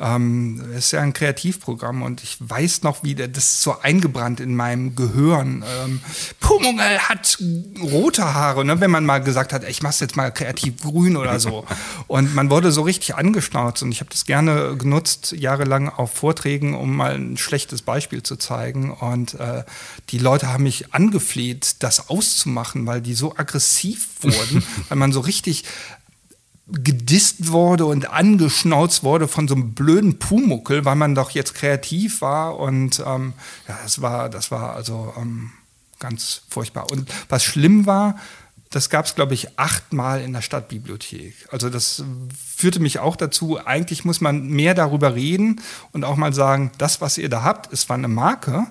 ähm, es ist ja ein Kreativprogramm und ich weiß noch, wie das ist so eingebrannt in meinem Gehirn. Ähm, Pumungel hat rote Haare, ne? wenn man mal gesagt hat, ich mach's jetzt mal kreativ grün oder so. Und man wurde so richtig angeschnauzt und ich habe das gerne genutzt, jahrelang auf Vorträgen, um mal ein schlechtes Beispiel zu zeigen. Und äh, die Leute haben mich angefleht, das auszumachen, weil die so aggressiv wurden, weil man so richtig gedisst wurde und angeschnauzt wurde von so einem blöden Pumuckel, weil man doch jetzt kreativ war und ähm, ja, das war, das war also ähm, ganz furchtbar. Und was schlimm war, das gab es, glaube ich, achtmal in der Stadtbibliothek. Also das führte mich auch dazu, eigentlich muss man mehr darüber reden und auch mal sagen, das, was ihr da habt, ist zwar eine Marke,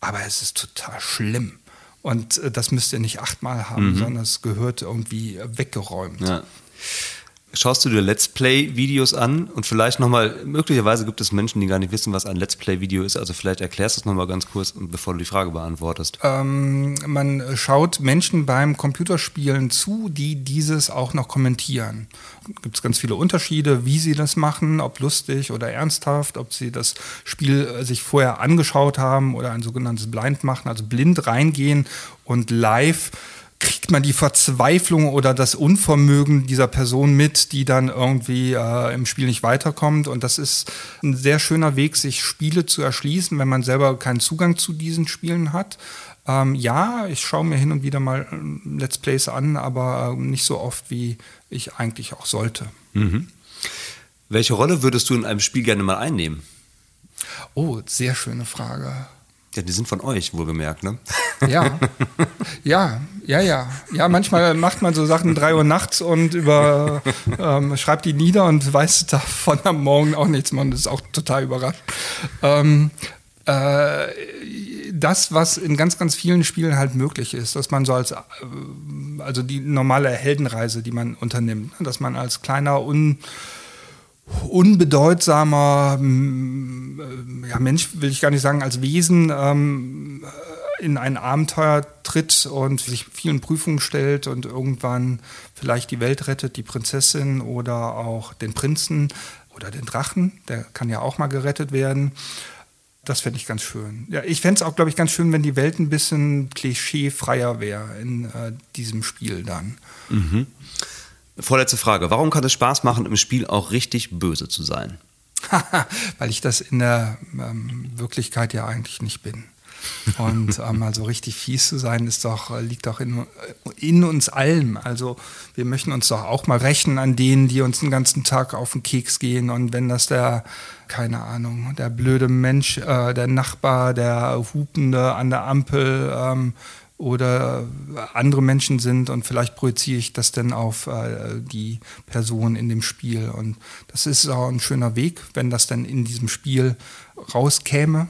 aber es ist total schlimm. Und äh, das müsst ihr nicht achtmal haben, mhm. sondern es gehört irgendwie weggeräumt. Ja schaust du dir Let's Play-Videos an und vielleicht nochmal, möglicherweise gibt es Menschen, die gar nicht wissen, was ein Let's Play-Video ist, also vielleicht erklärst du es nochmal ganz kurz, bevor du die Frage beantwortest. Ähm, man schaut Menschen beim Computerspielen zu, die dieses auch noch kommentieren. Gibt es ganz viele Unterschiede, wie sie das machen, ob lustig oder ernsthaft, ob sie das Spiel äh, sich vorher angeschaut haben oder ein sogenanntes Blind machen, also blind reingehen und live kriegt man die Verzweiflung oder das Unvermögen dieser Person mit, die dann irgendwie äh, im Spiel nicht weiterkommt. Und das ist ein sehr schöner Weg, sich Spiele zu erschließen, wenn man selber keinen Zugang zu diesen Spielen hat. Ähm, ja, ich schaue mir hin und wieder mal äh, Let's Plays an, aber äh, nicht so oft, wie ich eigentlich auch sollte. Mhm. Welche Rolle würdest du in einem Spiel gerne mal einnehmen? Oh, sehr schöne Frage. Ja, die sind von euch, wohlgemerkt, ne? Ja, ja, ja, ja. Ja, manchmal macht man so Sachen drei Uhr nachts und über, ähm, schreibt die nieder und weiß davon am Morgen auch nichts. Man ist auch total überrascht. Ähm, äh, das, was in ganz, ganz vielen Spielen halt möglich ist, dass man so als, äh, also die normale Heldenreise, die man unternimmt, dass man als kleiner, un unbedeutsamer ja, Mensch, will ich gar nicht sagen, als Wesen ähm, in ein Abenteuer tritt und sich vielen Prüfungen stellt und irgendwann vielleicht die Welt rettet, die Prinzessin oder auch den Prinzen oder den Drachen, der kann ja auch mal gerettet werden. Das fände ich ganz schön. Ja, ich fände es auch, glaube ich, ganz schön, wenn die Welt ein bisschen klischeefreier wäre in äh, diesem Spiel dann. Mhm. Vorletzte Frage. Warum kann es Spaß machen, im Spiel auch richtig böse zu sein? Weil ich das in der ähm, Wirklichkeit ja eigentlich nicht bin. Und ähm, mal so richtig fies zu sein, ist doch, äh, liegt doch in, in, uns allen. Also wir möchten uns doch auch mal rächen an denen, die uns den ganzen Tag auf den Keks gehen. Und wenn das der, keine Ahnung, der blöde Mensch, äh, der Nachbar, der Hupende an der Ampel, ähm, oder andere Menschen sind und vielleicht projiziere ich das dann auf äh, die Person in dem Spiel. Und das ist auch ein schöner Weg, wenn das dann in diesem Spiel rauskäme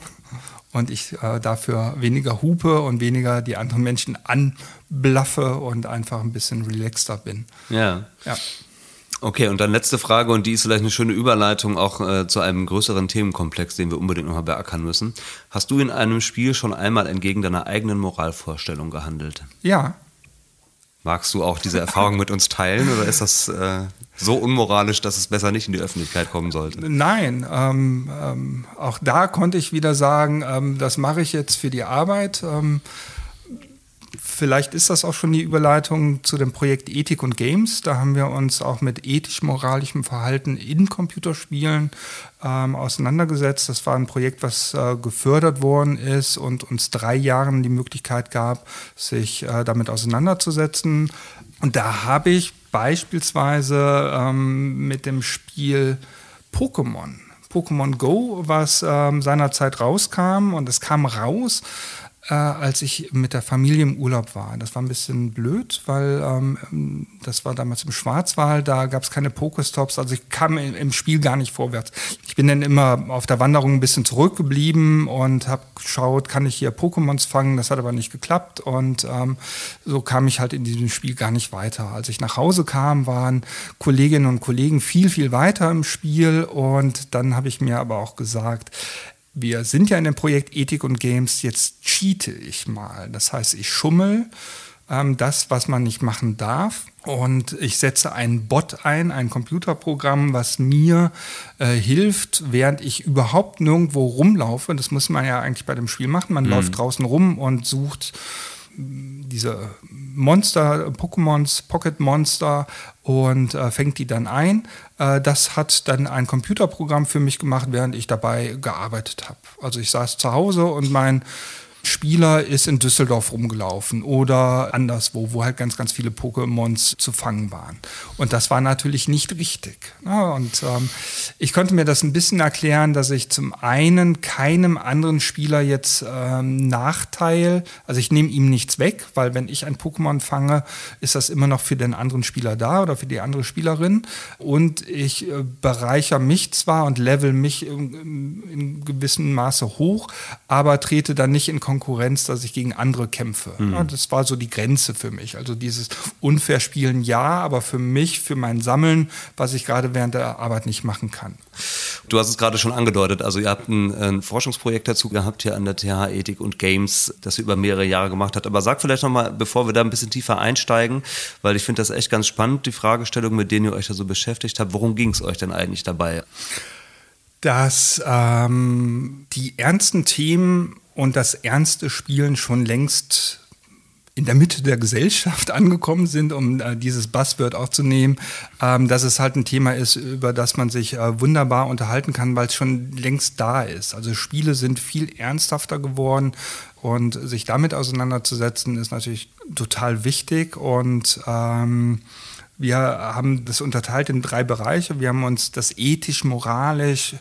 und ich äh, dafür weniger hupe und weniger die anderen Menschen anblaffe und einfach ein bisschen relaxter bin. Ja. ja. Okay, und dann letzte Frage, und die ist vielleicht eine schöne Überleitung auch äh, zu einem größeren Themenkomplex, den wir unbedingt nochmal beackern müssen. Hast du in einem Spiel schon einmal entgegen deiner eigenen Moralvorstellung gehandelt? Ja. Magst du auch diese Erfahrung mit uns teilen oder ist das äh, so unmoralisch, dass es besser nicht in die Öffentlichkeit kommen sollte? Nein, ähm, ähm, auch da konnte ich wieder sagen, ähm, das mache ich jetzt für die Arbeit. Vielleicht ist das auch schon die Überleitung zu dem Projekt Ethik und Games. Da haben wir uns auch mit ethisch-moralischem Verhalten in Computerspielen ähm, auseinandergesetzt. Das war ein Projekt, was äh, gefördert worden ist und uns drei Jahren die Möglichkeit gab, sich äh, damit auseinanderzusetzen. Und da habe ich beispielsweise ähm, mit dem Spiel Pokémon Pokémon Go, was ähm, seinerzeit rauskam und es kam raus äh, als ich mit der Familie im Urlaub war. Das war ein bisschen blöd, weil ähm, das war damals im Schwarzwald, da gab es keine Pokestops, also ich kam im, Spiel gar nicht vorwärts. Ich bin dann immer auf der Wanderung ein bisschen zurückgeblieben und habe geschaut, kann ich hier Pokémons fangen, das hat aber nicht geklappt und ähm, so kam ich halt in diesem Spiel gar nicht weiter. Als ich nach Hause kam, waren Kolleginnen und Kollegen viel, viel weiter im Spiel und dann habe ich mir aber auch gesagt, wir sind ja in dem Projekt Ethik und Games, jetzt cheate ich mal. Das heißt, ich schummel ähm, das, was man nicht machen darf. Und ich setze einen Bot ein, ein Computerprogramm, was mir äh, hilft, während ich überhaupt nirgendwo rumlaufe. Das muss man ja eigentlich bei dem Spiel machen. Man mhm. läuft draußen rum und sucht diese Monster, Pokémons, Pocket Monster und äh, fängt die dann ein. Äh, das hat dann ein Computerprogramm für mich gemacht, während ich dabei gearbeitet habe. Also ich saß zu Hause und mein Spieler ist in Düsseldorf rumgelaufen oder anderswo, wo halt ganz, ganz viele Pokémons zu fangen waren. Und das war natürlich nicht richtig. Ja, und ähm, ich konnte mir das ein bisschen erklären, dass ich zum einen keinem anderen Spieler jetzt ähm, Nachteil, also ich nehme ihm nichts weg, weil wenn ich ein Pokémon fange, ist das immer noch für den anderen Spieler da oder für die andere Spielerin. Und ich äh, bereichere mich zwar und level mich in, in gewissem Maße hoch, aber trete dann nicht in Konkurrenz, dass ich gegen andere kämpfe. Mhm. Ja, das war so die Grenze für mich. Also dieses unfair Spielen ja, aber für mich, für mein Sammeln, was ich gerade während der Arbeit nicht machen kann. Du hast es gerade schon angedeutet, also ihr habt ein, ein, Forschungsprojekt dazu gehabt hier an der TH Ethik und Games, das ihr über mehrere Jahre gemacht habt. Aber sag vielleicht nochmal, bevor wir da ein bisschen tiefer einsteigen, weil ich finde das echt ganz spannend, die Fragestellung, mit denen ihr euch da so beschäftigt habt. Worum ging es euch denn eigentlich dabei? Dass ähm, die ernsten Themen und das ernste Spielen schon längst in der Mitte der Gesellschaft angekommen sind, um äh, dieses Buzzword aufzunehmen, ähm, dass es halt ein Thema ist, über das man sich äh, wunderbar unterhalten kann, weil es schon längst da ist. Also Spiele sind viel ernsthafter geworden und sich damit auseinanderzusetzen ist natürlich total wichtig und ähm, wir haben das unterteilt in drei Bereiche. Wir haben uns das ethisch, moralisch,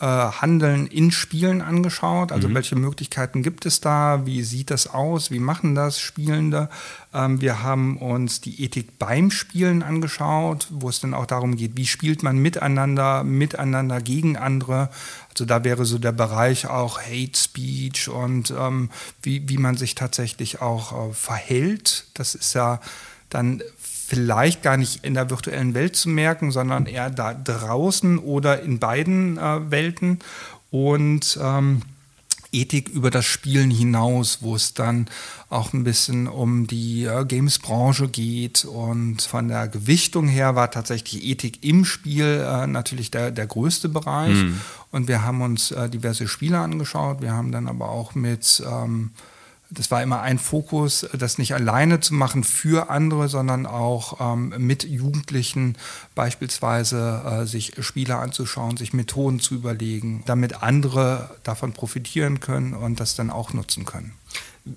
äh, Handeln in Spielen angeschaut. Also mhm. welche Möglichkeiten gibt es da? Wie sieht das aus? Wie machen das Spielende? Ähm, wir haben uns die Ethik beim Spielen angeschaut, wo es dann auch darum geht, wie spielt man miteinander, miteinander gegen andere. Also da wäre so der Bereich auch Hate Speech und ähm, wie, wie man sich tatsächlich auch äh, verhält. Das ist ja dann vielleicht gar nicht in der virtuellen Welt zu merken, sondern eher da draußen oder in beiden äh, Welten. Und ähm, Ethik über das Spielen hinaus, wo es dann auch ein bisschen um die äh, Games-Branche geht. Und von der Gewichtung her war tatsächlich Ethik im Spiel äh, natürlich der, der größte Bereich. Mhm. Und wir haben uns äh, diverse Spiele angeschaut. Wir haben dann aber auch mit ähm, das war immer ein Fokus, das nicht alleine zu machen für andere, sondern auch ähm, mit Jugendlichen beispielsweise äh, sich Spiele anzuschauen, sich Methoden zu überlegen, damit andere davon profitieren können und das dann auch nutzen können.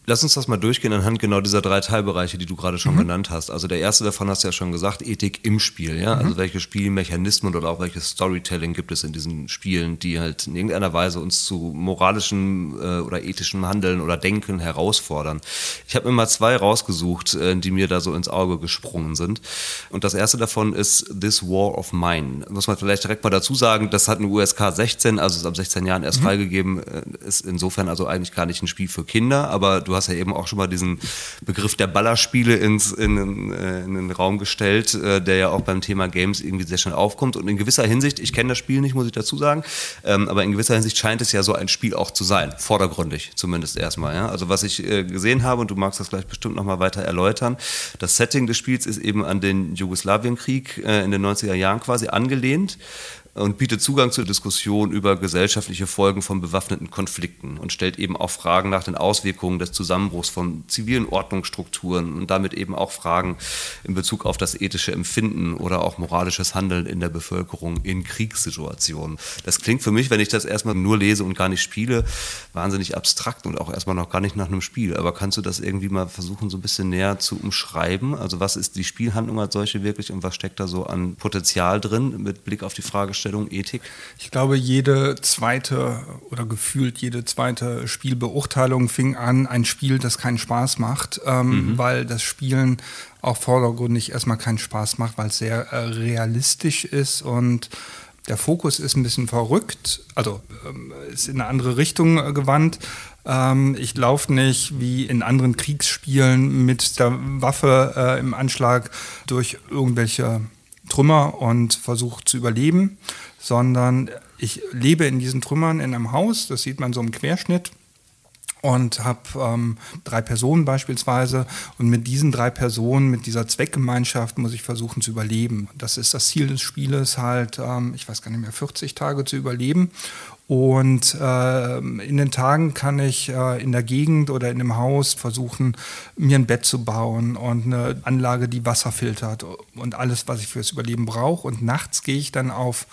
Lass uns das mal durchgehen anhand genau dieser drei Teilbereiche, die du gerade schon mhm. genannt hast. Also der erste davon hast du ja schon gesagt, Ethik im Spiel. Ja? Also mhm. Also welche Spielmechanismen oder auch welches Storytelling gibt es in diesen Spielen, die halt in irgendeiner Weise uns zu moralischem äh, oder ethischem Handeln oder Denken herausfordern. Ich habe mir mal zwei rausgesucht, äh, die mir da so ins Auge gesprungen sind. Und das erste davon ist This War of Mine. Muss man vielleicht direkt mal dazu sagen, das hat eine USK 16, also ist ab 16 Jahren erst mhm. freigegeben, äh, ist insofern also eigentlich gar nicht ein Spiel für Kinder, aber du hast ja eben auch schon mal diesen Begriff der Ballerspiele ins, in, äh, in den Raum gestellt, äh, der ja auch beim Thema Games irgendwie sehr schnell aufkommt. Und in gewisser Hinsicht, ich kenne das Spiel nicht, muss ich dazu sagen, ähm, aber in gewisser Hinsicht scheint es ja so ein Spiel auch zu sein, vordergründig zumindest erstmal. Ja? Also was ich äh, gesehen habe, und du magst das gleich bestimmt nochmal weiter erläutern, das Setting des Spiels ist eben an den Jugoslawienkrieg in den 90er Jahren quasi angelehnt und bietet Zugang zur Diskussion über gesellschaftliche Folgen von bewaffneten Konflikten und stellt eben auch Fragen nach den Auswirkungen des Zusammenbruchs von zivilen Ordnungsstrukturen und damit eben auch Fragen in Bezug auf das ethische Empfinden oder auch moralisches Handeln in der Bevölkerung in Kriegssituationen. Das klingt für mich, wenn ich das erstmal nur lese und gar nicht spiele, wahnsinnig abstrakt und auch erstmal noch gar nicht nach einem Spiel. Aber kannst du das irgendwie mal versuchen, so ein bisschen näher zu umschreiben? Also was ist die Spielhandlung als solche wirklich und was steckt da so an Potenzial drin mit Blick auf die Frage, Fragestellung Ethik? Ich glaube, jede zweite oder gefühlt jede zweite Spielbeurteilung fing an, ein Spiel, das keinen Spaß macht, ähm, mhm. weil das Spielen auch vordergründig erstmal keinen Spaß macht, weil es sehr äh, realistisch ist und der Fokus ist ein bisschen verrückt, also ähm, ist in eine andere Richtung äh, gewandt. Ähm, ich laufe nicht wie in anderen Kriegsspielen mit der Waffe äh, im Anschlag durch irgendwelche Trümmer und versuche zu überleben, sondern ich lebe in diesen Trümmern in einem Haus, das sieht man so im Querschnitt und habe ähm, drei Personen beispielsweise und mit diesen drei Personen, mit dieser Zweckgemeinschaft muss ich versuchen zu überleben. Das ist das Ziel des Spieles halt, ähm, ich weiß gar nicht mehr, 40 Tage zu überleben und äh, in den Tagen kann ich äh, in der Gegend oder in dem Haus versuchen, mir ein Bett zu bauen und eine Anlage, die Wasser filtert und alles, was ich fürs Überleben brauche. Und nachts gehe ich dann auf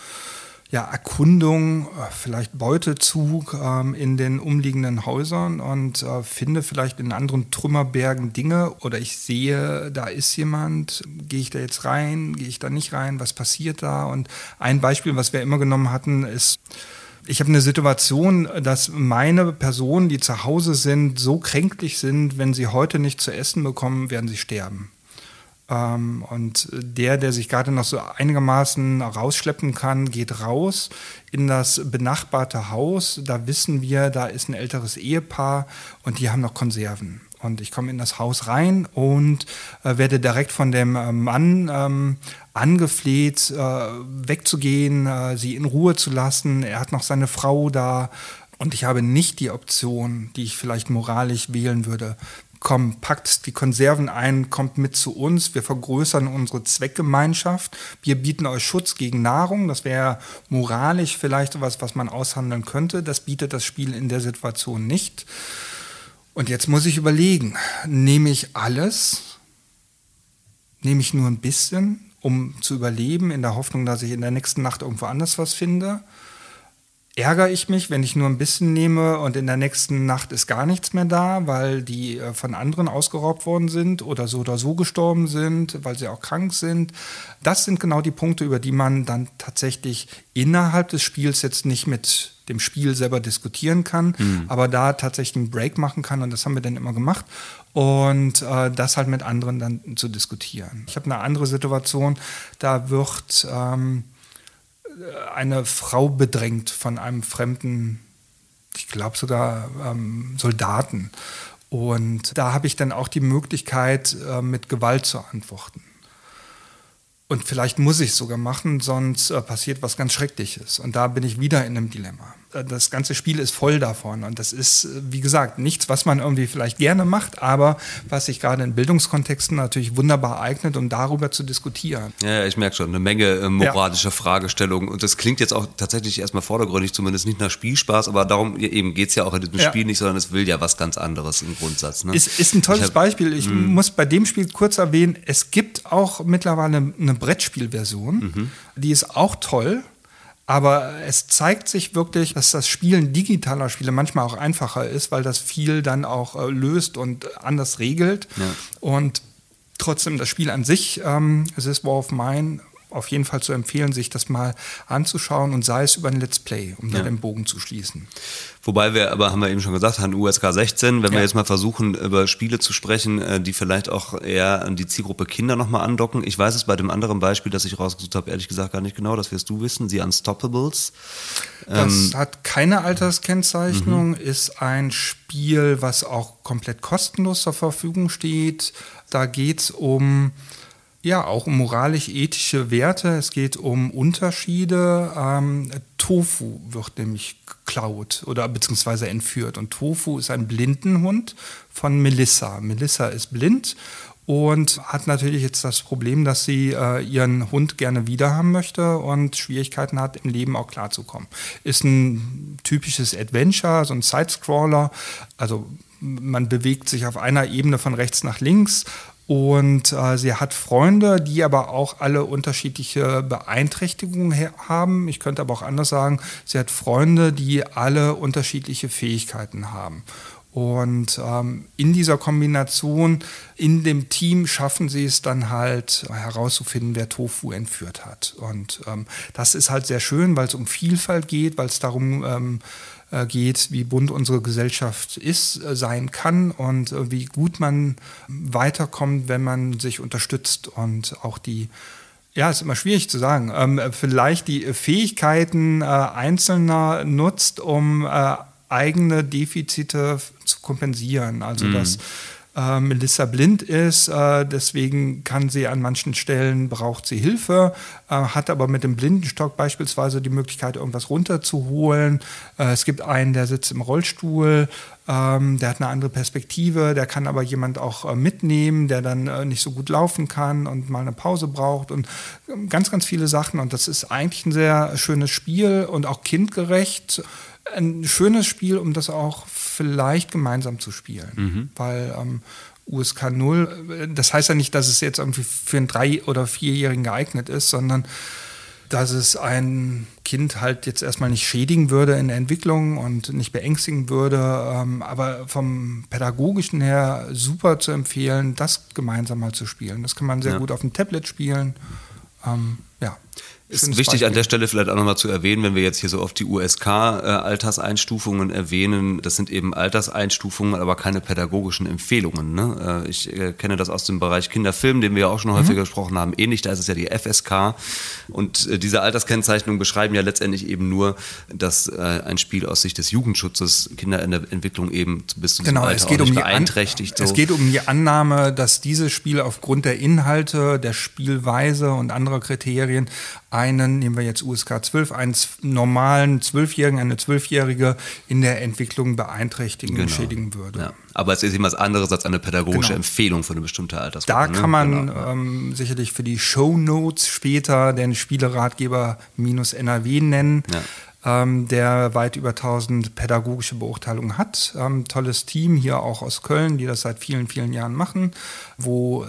ja, Erkundung, äh, vielleicht Beutezug ähm, in den umliegenden Häusern und äh, finde vielleicht in anderen Trümmerbergen Dinge oder ich sehe, da ist jemand, gehe ich da jetzt rein, gehe ich da nicht rein, was passiert da? Und ein Beispiel, was wir immer genommen hatten, ist, ich habe eine Situation, dass meine Personen, die zu Hause sind, so kränklich sind, wenn sie heute nicht zu essen bekommen, werden sie sterben. Ähm, und der, der sich gerade noch so einigermaßen rausschleppen kann, geht raus in das benachbarte Haus. Da wissen wir, da ist ein älteres Ehepaar und die haben noch Konserven. Und ich komme in das Haus rein und äh, werde direkt von dem äh, Mann ähm, angefleht, äh, wegzugehen, äh, sie in Ruhe zu lassen. Er hat noch seine Frau da. Und ich habe nicht die Option, die ich vielleicht moralisch wählen würde, komm, packt die Konserven ein, kommt mit zu uns, wir vergrößern unsere Zweckgemeinschaft, wir bieten euch Schutz gegen Nahrung, das wäre moralisch vielleicht etwas, was man aushandeln könnte, das bietet das Spiel in der Situation nicht. Und jetzt muss ich überlegen, nehme ich alles, nehme ich nur ein bisschen, um zu überleben, in der Hoffnung, dass ich in der nächsten Nacht irgendwo anders was finde, ärgere ich mich, wenn ich nur ein bisschen nehme und in der nächsten Nacht ist gar nichts mehr da, weil die äh, von anderen ausgeraubt worden sind oder so oder so gestorben sind, weil sie auch krank sind. Das sind genau die Punkte, über die man dann tatsächlich innerhalb des Spiels jetzt nicht mit dem Spiel selber diskutieren kann, mhm. aber da tatsächlich einen Break machen kann und das haben wir dann immer gemacht und äh, das halt mit anderen dann zu diskutieren. Ich habe eine andere Situation, da wird ähm, eine Frau bedrängt von einem fremden, ich glaube sogar ähm, Soldaten. Und da habe ich dann auch die Möglichkeit, äh, mit Gewalt zu antworten. Und vielleicht muss ich es sogar machen, sonst äh, passiert was ganz Schreckliches. Und da bin ich wieder in einem Dilemma. Äh, das ganze Spiel ist voll davon. Und das ist, äh, wie gesagt, nichts, was man irgendwie vielleicht gerne macht, aber was sich gerade in Bildungskontexten natürlich wunderbar eignet, um darüber zu diskutieren. Ja, ich merke schon, eine Menge äh, moralischer ja. Fragestellungen. Und das klingt jetzt auch tatsächlich erstmal vordergründig, zumindest nicht nach Spielspaß, aber darum eben geht es ja auch in diesem ja. Spiel nicht, sondern es will ja was ganz anderes im Grundsatz. Ne? Ist, ist ein tolles ich hab, Beispiel. Ich hm. muss bei dem Spiel kurz erwähnen, es gibt auch mittlerweile eine Brettspielversion, mhm. die ist auch toll. Aber es zeigt sich wirklich, dass das Spielen digitaler Spiele manchmal auch einfacher ist, weil das viel dann auch äh, löst und anders regelt. Ja. Und trotzdem das Spiel an sich, ähm, es ist War of Mine, auf jeden Fall zu empfehlen, sich das mal anzuschauen und sei es über ein Let's Play, um ja. da den Bogen zu schließen. Wobei wir aber, haben wir eben schon gesagt, haben USK 16, wenn ja. wir jetzt mal versuchen, über Spiele zu sprechen, äh, die vielleicht auch eher an die Zielgruppe Kinder nochmal andocken. Ich weiß es bei dem anderen Beispiel, das ich rausgesucht habe, ehrlich gesagt gar nicht genau, das wirst du wissen, die Unstoppables. Das ähm, hat keine Alterskennzeichnung, mhm. ist ein Spiel, was auch komplett kostenlos zur Verfügung steht. Da geht es um ja, auch um moralisch-ethische Werte. Es geht um Unterschiede. Ähm, Tofu wird nämlich geklaut oder beziehungsweise entführt. Und Tofu ist ein Blindenhund von Melissa. Melissa ist blind und hat natürlich jetzt das Problem, dass sie äh, ihren Hund gerne wiederhaben möchte und Schwierigkeiten hat, im Leben auch klarzukommen. Ist ein typisches Adventure, so ein Sidescroller. Also man bewegt sich auf einer Ebene von rechts nach links und äh, sie hat Freunde, die aber auch alle unterschiedliche Beeinträchtigungen haben. Ich könnte aber auch anders sagen, sie hat Freunde, die alle unterschiedliche Fähigkeiten haben. Und ähm, in dieser Kombination, in dem Team schaffen sie es dann halt herauszufinden, wer Tofu entführt hat. Und ähm, das ist halt sehr schön, weil es um Vielfalt geht, weil es darum ähm, äh, geht, wie bunt unsere Gesellschaft ist, äh, sein kann und äh, wie gut man weiterkommt, wenn man sich unterstützt und auch die ja, ist immer schwierig zu sagen. Ähm, vielleicht die Fähigkeiten äh, Einzelner nutzt, um äh, eigene Defizite zu kompensieren. Also mhm. dass äh, Melissa blind ist, äh, deswegen kann sie an manchen Stellen, braucht sie Hilfe, äh, hat aber mit dem Blindenstock beispielsweise die Möglichkeit, irgendwas runterzuholen. Äh, es gibt einen, der sitzt im Rollstuhl, ähm, der hat eine andere Perspektive, der kann aber jemand auch äh, mitnehmen, der dann äh, nicht so gut laufen kann und mal eine Pause braucht und ähm, ganz, ganz viele Sachen. Und das ist eigentlich ein sehr schönes Spiel und auch kindgerecht ein schönes Spiel, um das auch vielleicht gemeinsam zu spielen. Mhm. Weil ähm, USK 0, das heißt ja nicht, dass es jetzt irgendwie für einen drei- oder vierjährigen geeignet ist, sondern dass es ein Kind halt jetzt erstmal nicht schädigen würde in der Entwicklung und nicht beängstigen würde, ähm, aber vom pädagogischen her super zu empfehlen, das gemeinsam mal zu spielen. Das kann man sehr ja. gut auf dem Tablet spielen. Ähm, ja. Ist wichtig Beispiel. an der Stelle vielleicht auch nochmal zu erwähnen, wenn wir jetzt hier so oft die USK-Alterseinstufungen äh, erwähnen, das sind eben Alterseinstufungen, aber keine pädagogischen Empfehlungen. Ne? Äh, ich äh, kenne das aus dem Bereich Kinderfilm, den wir ja auch schon häufiger mhm. gesprochen haben. Ähnlich, da ist es ja die FSK. Und diese Alterskennzeichnungen beschreiben ja letztendlich eben nur, dass ein Spiel aus Sicht des Jugendschutzes Kinder in der Entwicklung eben bis zu genau, Alter es geht um beeinträchtigt. An, so. Es geht um die Annahme, dass dieses Spiel aufgrund der Inhalte, der Spielweise und anderer Kriterien einen, nehmen wir jetzt USK 12, einen normalen Zwölfjährigen, eine Zwölfjährige in der Entwicklung beeinträchtigen genau. und schädigen würde. Ja. Aber es ist immer was anderes als eine pädagogische genau. Empfehlung für eine bestimmte Altersgruppe. Da ne? kann man genau. ähm, sicherlich für die Show Notes später den Spieleratgeber minus NRW nennen. Ja. Ähm, der weit über 1000 pädagogische Beurteilungen hat. Ähm, tolles Team hier auch aus Köln, die das seit vielen, vielen Jahren machen, wo äh,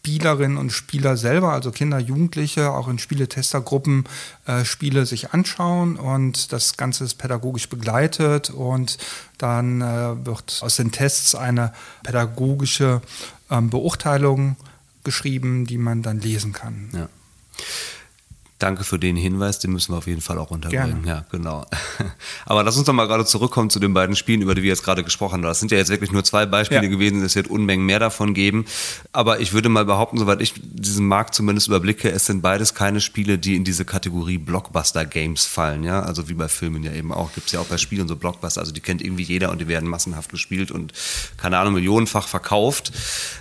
Spielerinnen und Spieler selber, also Kinder, Jugendliche, auch in Spieletestergruppen äh, Spiele sich anschauen und das Ganze ist pädagogisch begleitet und dann äh, wird aus den Tests eine pädagogische ähm, Beurteilung geschrieben, die man dann lesen kann. Ja. Danke für den Hinweis, den müssen wir auf jeden Fall auch unterbringen. Gerne. Ja, genau. Aber lass uns doch mal gerade zurückkommen zu den beiden Spielen, über die wir jetzt gerade gesprochen haben. Das sind ja jetzt wirklich nur zwei Beispiele ja. gewesen, es wird Unmengen mehr davon geben. Aber ich würde mal behaupten, soweit ich diesen Markt zumindest überblicke, es sind beides keine Spiele, die in diese Kategorie Blockbuster-Games fallen. Ja, also wie bei Filmen ja eben auch. Gibt es ja auch bei Spielen so Blockbuster, also die kennt irgendwie jeder und die werden massenhaft gespielt und keine Ahnung, millionenfach verkauft.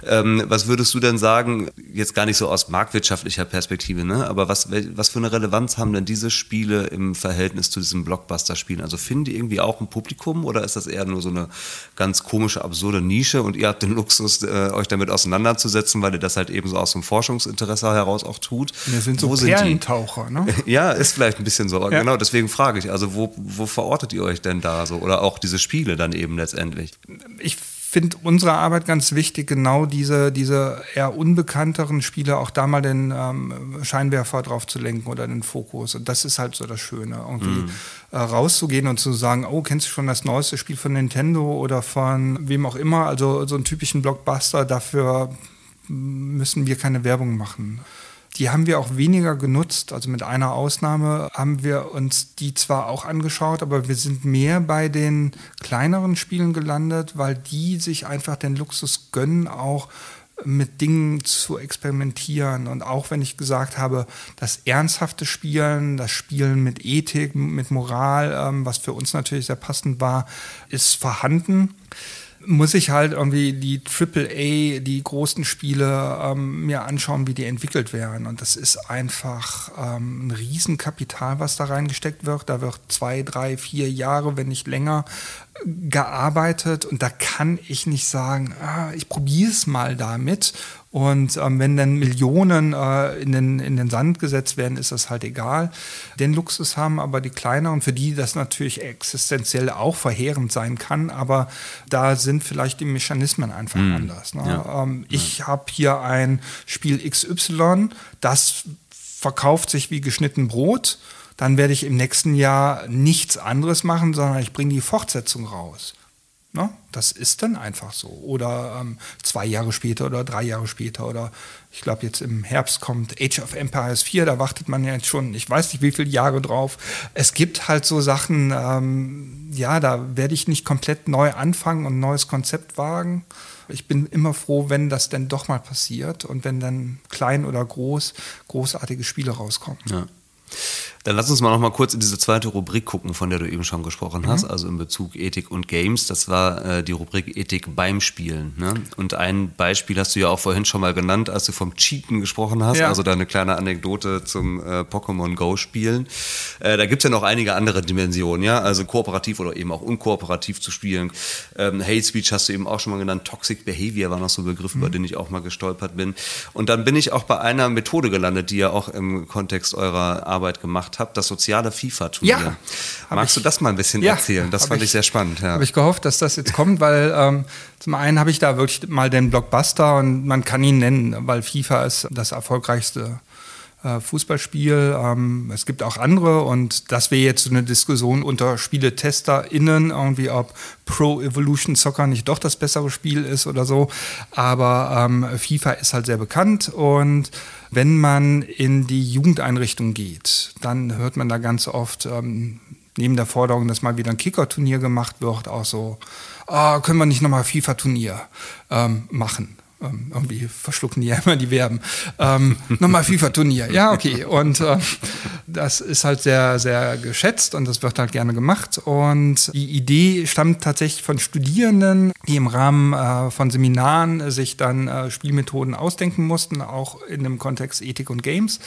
Ähm, was würdest du denn sagen, jetzt gar nicht so aus marktwirtschaftlicher Perspektive, ne? aber was, was was für eine Relevanz haben denn diese Spiele im Verhältnis zu diesen Blockbuster-Spielen? Also finden die irgendwie auch ein Publikum oder ist das eher nur so eine ganz komische, absurde Nische und ihr habt den Luxus, äh, euch damit auseinanderzusetzen, weil ihr das halt eben so aus dem Forschungsinteresse heraus auch tut? Wir sind so wo Perlentaucher, ne? Ja, ist vielleicht ein bisschen so. Ja. Genau, deswegen frage ich, also wo, wo verortet ihr euch denn da so? Oder auch diese Spiele dann eben letztendlich? Ich finde unsere Arbeit ganz wichtig, genau diese, diese eher unbekannteren Spiele auch da mal den ähm, Scheinwerfer drauf zu lenken oder den Fokus. Und das ist halt so das Schöne, irgendwie mhm. äh, rauszugehen und zu sagen, oh, kennst du schon das neueste Spiel von Nintendo oder von wem auch immer? Also so einen typischen Blockbuster, dafür müssen wir keine Werbung machen. Die haben wir auch weniger genutzt. Also mit einer Ausnahme haben wir uns die zwar auch angeschaut, aber wir sind mehr bei den kleineren Spielen gelandet, weil die sich einfach den Luxus gönnen, auch mit Dingen zu experimentieren. Und auch wenn ich gesagt habe, das ernsthafte Spielen, das Spielen mit Ethik, mit Moral, ähm, was für uns natürlich sehr passend war, ist vorhanden muss ich halt irgendwie die AAA, die großen Spiele ähm, mir anschauen, wie die entwickelt werden. Und das ist einfach ähm, ein Riesenkapital, was da reingesteckt wird. Da wird zwei, drei, vier Jahre, wenn nicht länger, gearbeitet. Und da kann ich nicht sagen, ah, ich probiere es mal damit und ähm, wenn dann Millionen äh, in, den, in den Sand gesetzt werden, ist das halt egal. Den Luxus haben aber die kleineren, für die das natürlich existenziell auch verheerend sein kann, aber da sind vielleicht die Mechanismen einfach mhm. anders. Ne? Ja. Ähm, ich ja. habe hier ein Spiel XY, das verkauft sich wie geschnitten Brot dann werde ich im nächsten Jahr nichts anderes machen, sondern ich bringe die Fortsetzung raus. Ne? Das ist dann einfach so. Oder ähm, zwei Jahre später oder drei Jahre später oder ich glaube jetzt im Herbst kommt Age of Empires 4, da wartet man ja jetzt schon, ich weiß nicht wie viele Jahre drauf. Es gibt halt so Sachen, ähm, ja, da werde ich nicht komplett neu anfangen und ein neues Konzept wagen. Ich bin immer froh, wenn das denn doch mal passiert und wenn dann klein oder groß großartige Spiele rauskommen. Ja. Dann lass uns mal noch mal kurz in diese zweite Rubrik gucken, von der du eben schon gesprochen mhm. hast, also in Bezug Ethik und Games. Das war äh, die Rubrik Ethik beim Spielen. Ne? Und ein Beispiel hast du ja auch vorhin schon mal genannt, als du vom Cheaten gesprochen hast, ja. also da eine kleine Anekdote zum äh, Pokémon Go spielen. Äh, da gibt's ja noch einige andere Dimensionen, ja, also kooperativ oder eben auch unkooperativ zu spielen. Ähm, Hate Speech hast du eben auch schon mal genannt, Toxic Behavior war noch so ein Begriff, mhm. über den ich auch mal gestolpert bin. Und dann bin ich auch bei einer Methode gelandet, die ihr auch im Kontext eurer Arbeit gemacht habt, das soziale FIFA-Turnier. Ja, Magst ich, du das mal ein bisschen ja, erzählen? Das fand ich, ich, sehr spannend. Ja. Habe ich gehofft, dass das jetzt kommt, weil ähm, zum einen habe ich da wirklich mal den Blockbuster und man kann ihn nennen, weil FIFA ist das erfolgreichste Fußballspiel. Ähm, es gibt auch andere und das wäre jetzt so eine Diskussion unter SpieletesterInnen, irgendwie, ob Pro Evolution Soccer nicht doch das bessere Spiel ist oder so. Aber ähm, FIFA ist halt sehr bekannt und wenn man in die Jugendeinrichtung geht, dann hört man da ganz oft ähm, neben der Forderung, dass mal wieder ein Kicker-Turnier gemacht wird, auch so, oh, können wir nicht nochmal FIFA-Turnier ähm, machen? Ähm, irgendwie verschlucken die ja immer die Verben. Ähm, nochmal FIFA-Turnier. Ja, okay. Und äh, das ist halt sehr, sehr geschätzt und das wird halt gerne gemacht. Und die Idee stammt tatsächlich von Studierenden, die im Rahmen äh, von Seminaren sich dann äh, Spielmethoden ausdenken mussten, auch in dem Kontext Ethik und Games.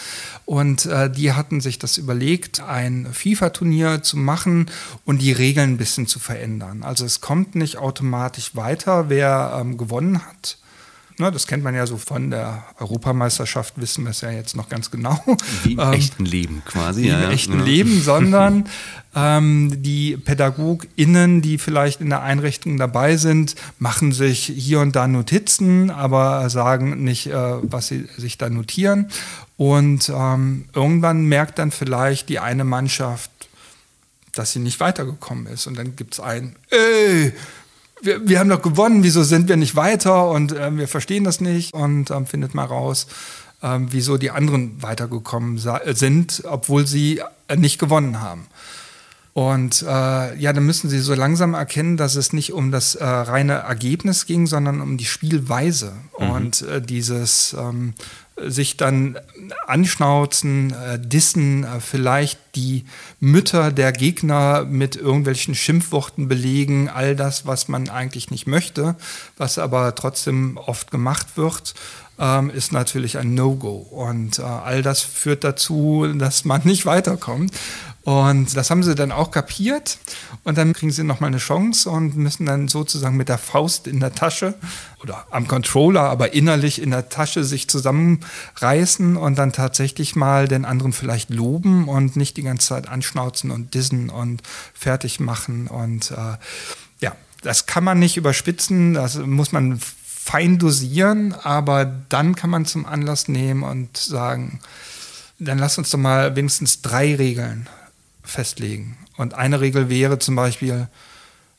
Und äh, die hatten sich das überlegt, ein FIFA-Turnier zu machen und die Regeln ein bisschen zu verändern. Also es kommt nicht automatisch weiter, wer ähm, gewonnen hat Ne, das kennt man ja so von der Europameisterschaft, wissen wir es ja jetzt noch ganz genau. Wie im ähm, echten Leben quasi. Wie ja, im ja. echten Leben, sondern ähm, die PädagogInnen, die vielleicht in der Einrichtung dabei sind, machen sich hier und da Notizen, aber sagen nicht, äh, was sie sich da notieren. Und ähm, irgendwann merkt dann vielleicht die eine Mannschaft, dass sie nicht weitergekommen ist. Und dann gibt es ein, ey, wir, wir haben doch gewonnen, wieso sind wir nicht weiter und äh, wir verstehen das nicht und ähm, findet mal raus, ähm, wieso die anderen weitergekommen sind, obwohl sie äh, nicht gewonnen haben. Und äh, ja, dann müssen sie so langsam erkennen, dass es nicht um das äh, reine Ergebnis ging, sondern um die Spielweise. Mhm. Und äh, dieses ähm, sich dann anschnauzen, äh, dissen, äh, vielleicht die Mütter der Gegner mit irgendwelchen Schimpfworten belegen, all das, was man eigentlich nicht möchte, was aber trotzdem oft gemacht wird ähm, ist natürlich ein No-Go. Und äh, all das führt dazu, dass man nicht weiterkommt. Und das haben sie dann auch kapiert. Und dann kriegen sie nochmal eine Chance und müssen dann sozusagen mit der Faust in der Tasche oder am Controller, aber innerlich in der Tasche sich zusammenreißen und dann tatsächlich mal den anderen vielleicht loben und nicht die ganze Zeit anschnauzen und dissen und fertig machen. Und äh, ja, das kann man nicht überspitzen, das muss man fein dosieren, aber dann kann man zum Anlass nehmen und sagen, dann lass uns doch mal wenigstens drei Regeln festlegen. Und eine Regel wäre zum Beispiel,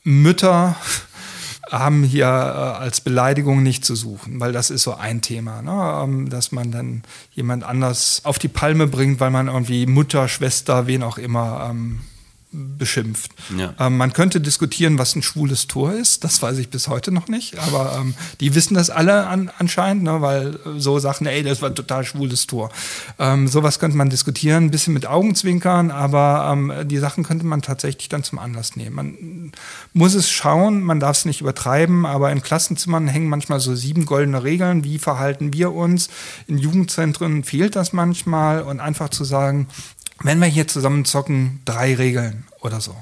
Mütter haben hier äh, als Beleidigung nicht zu suchen, weil das ist so ein Thema, ne? ähm, dass man dann jemand anders auf die Palme bringt, weil man irgendwie Mutter, Schwester, wen auch immer ähm, beschimpft. Ja. Ähm, man könnte diskutieren, was ein schwules Tor ist. Das weiß ich bis heute noch nicht. Aber ähm, die wissen das alle an, anscheinend, ne? weil so Sachen, ey, das war ein total schwules Tor. Ähm, sowas könnte man diskutieren, ein bisschen mit Augenzwinkern, aber ähm, die Sachen könnte man tatsächlich dann zum Anlass nehmen. Man muss es schauen, man darf es nicht übertreiben, aber in Klassenzimmern hängen manchmal so sieben goldene Regeln. Wie verhalten wir uns? In Jugendzentren fehlt das manchmal und einfach zu sagen, wenn wir hier zusammen zocken, drei Regeln oder so.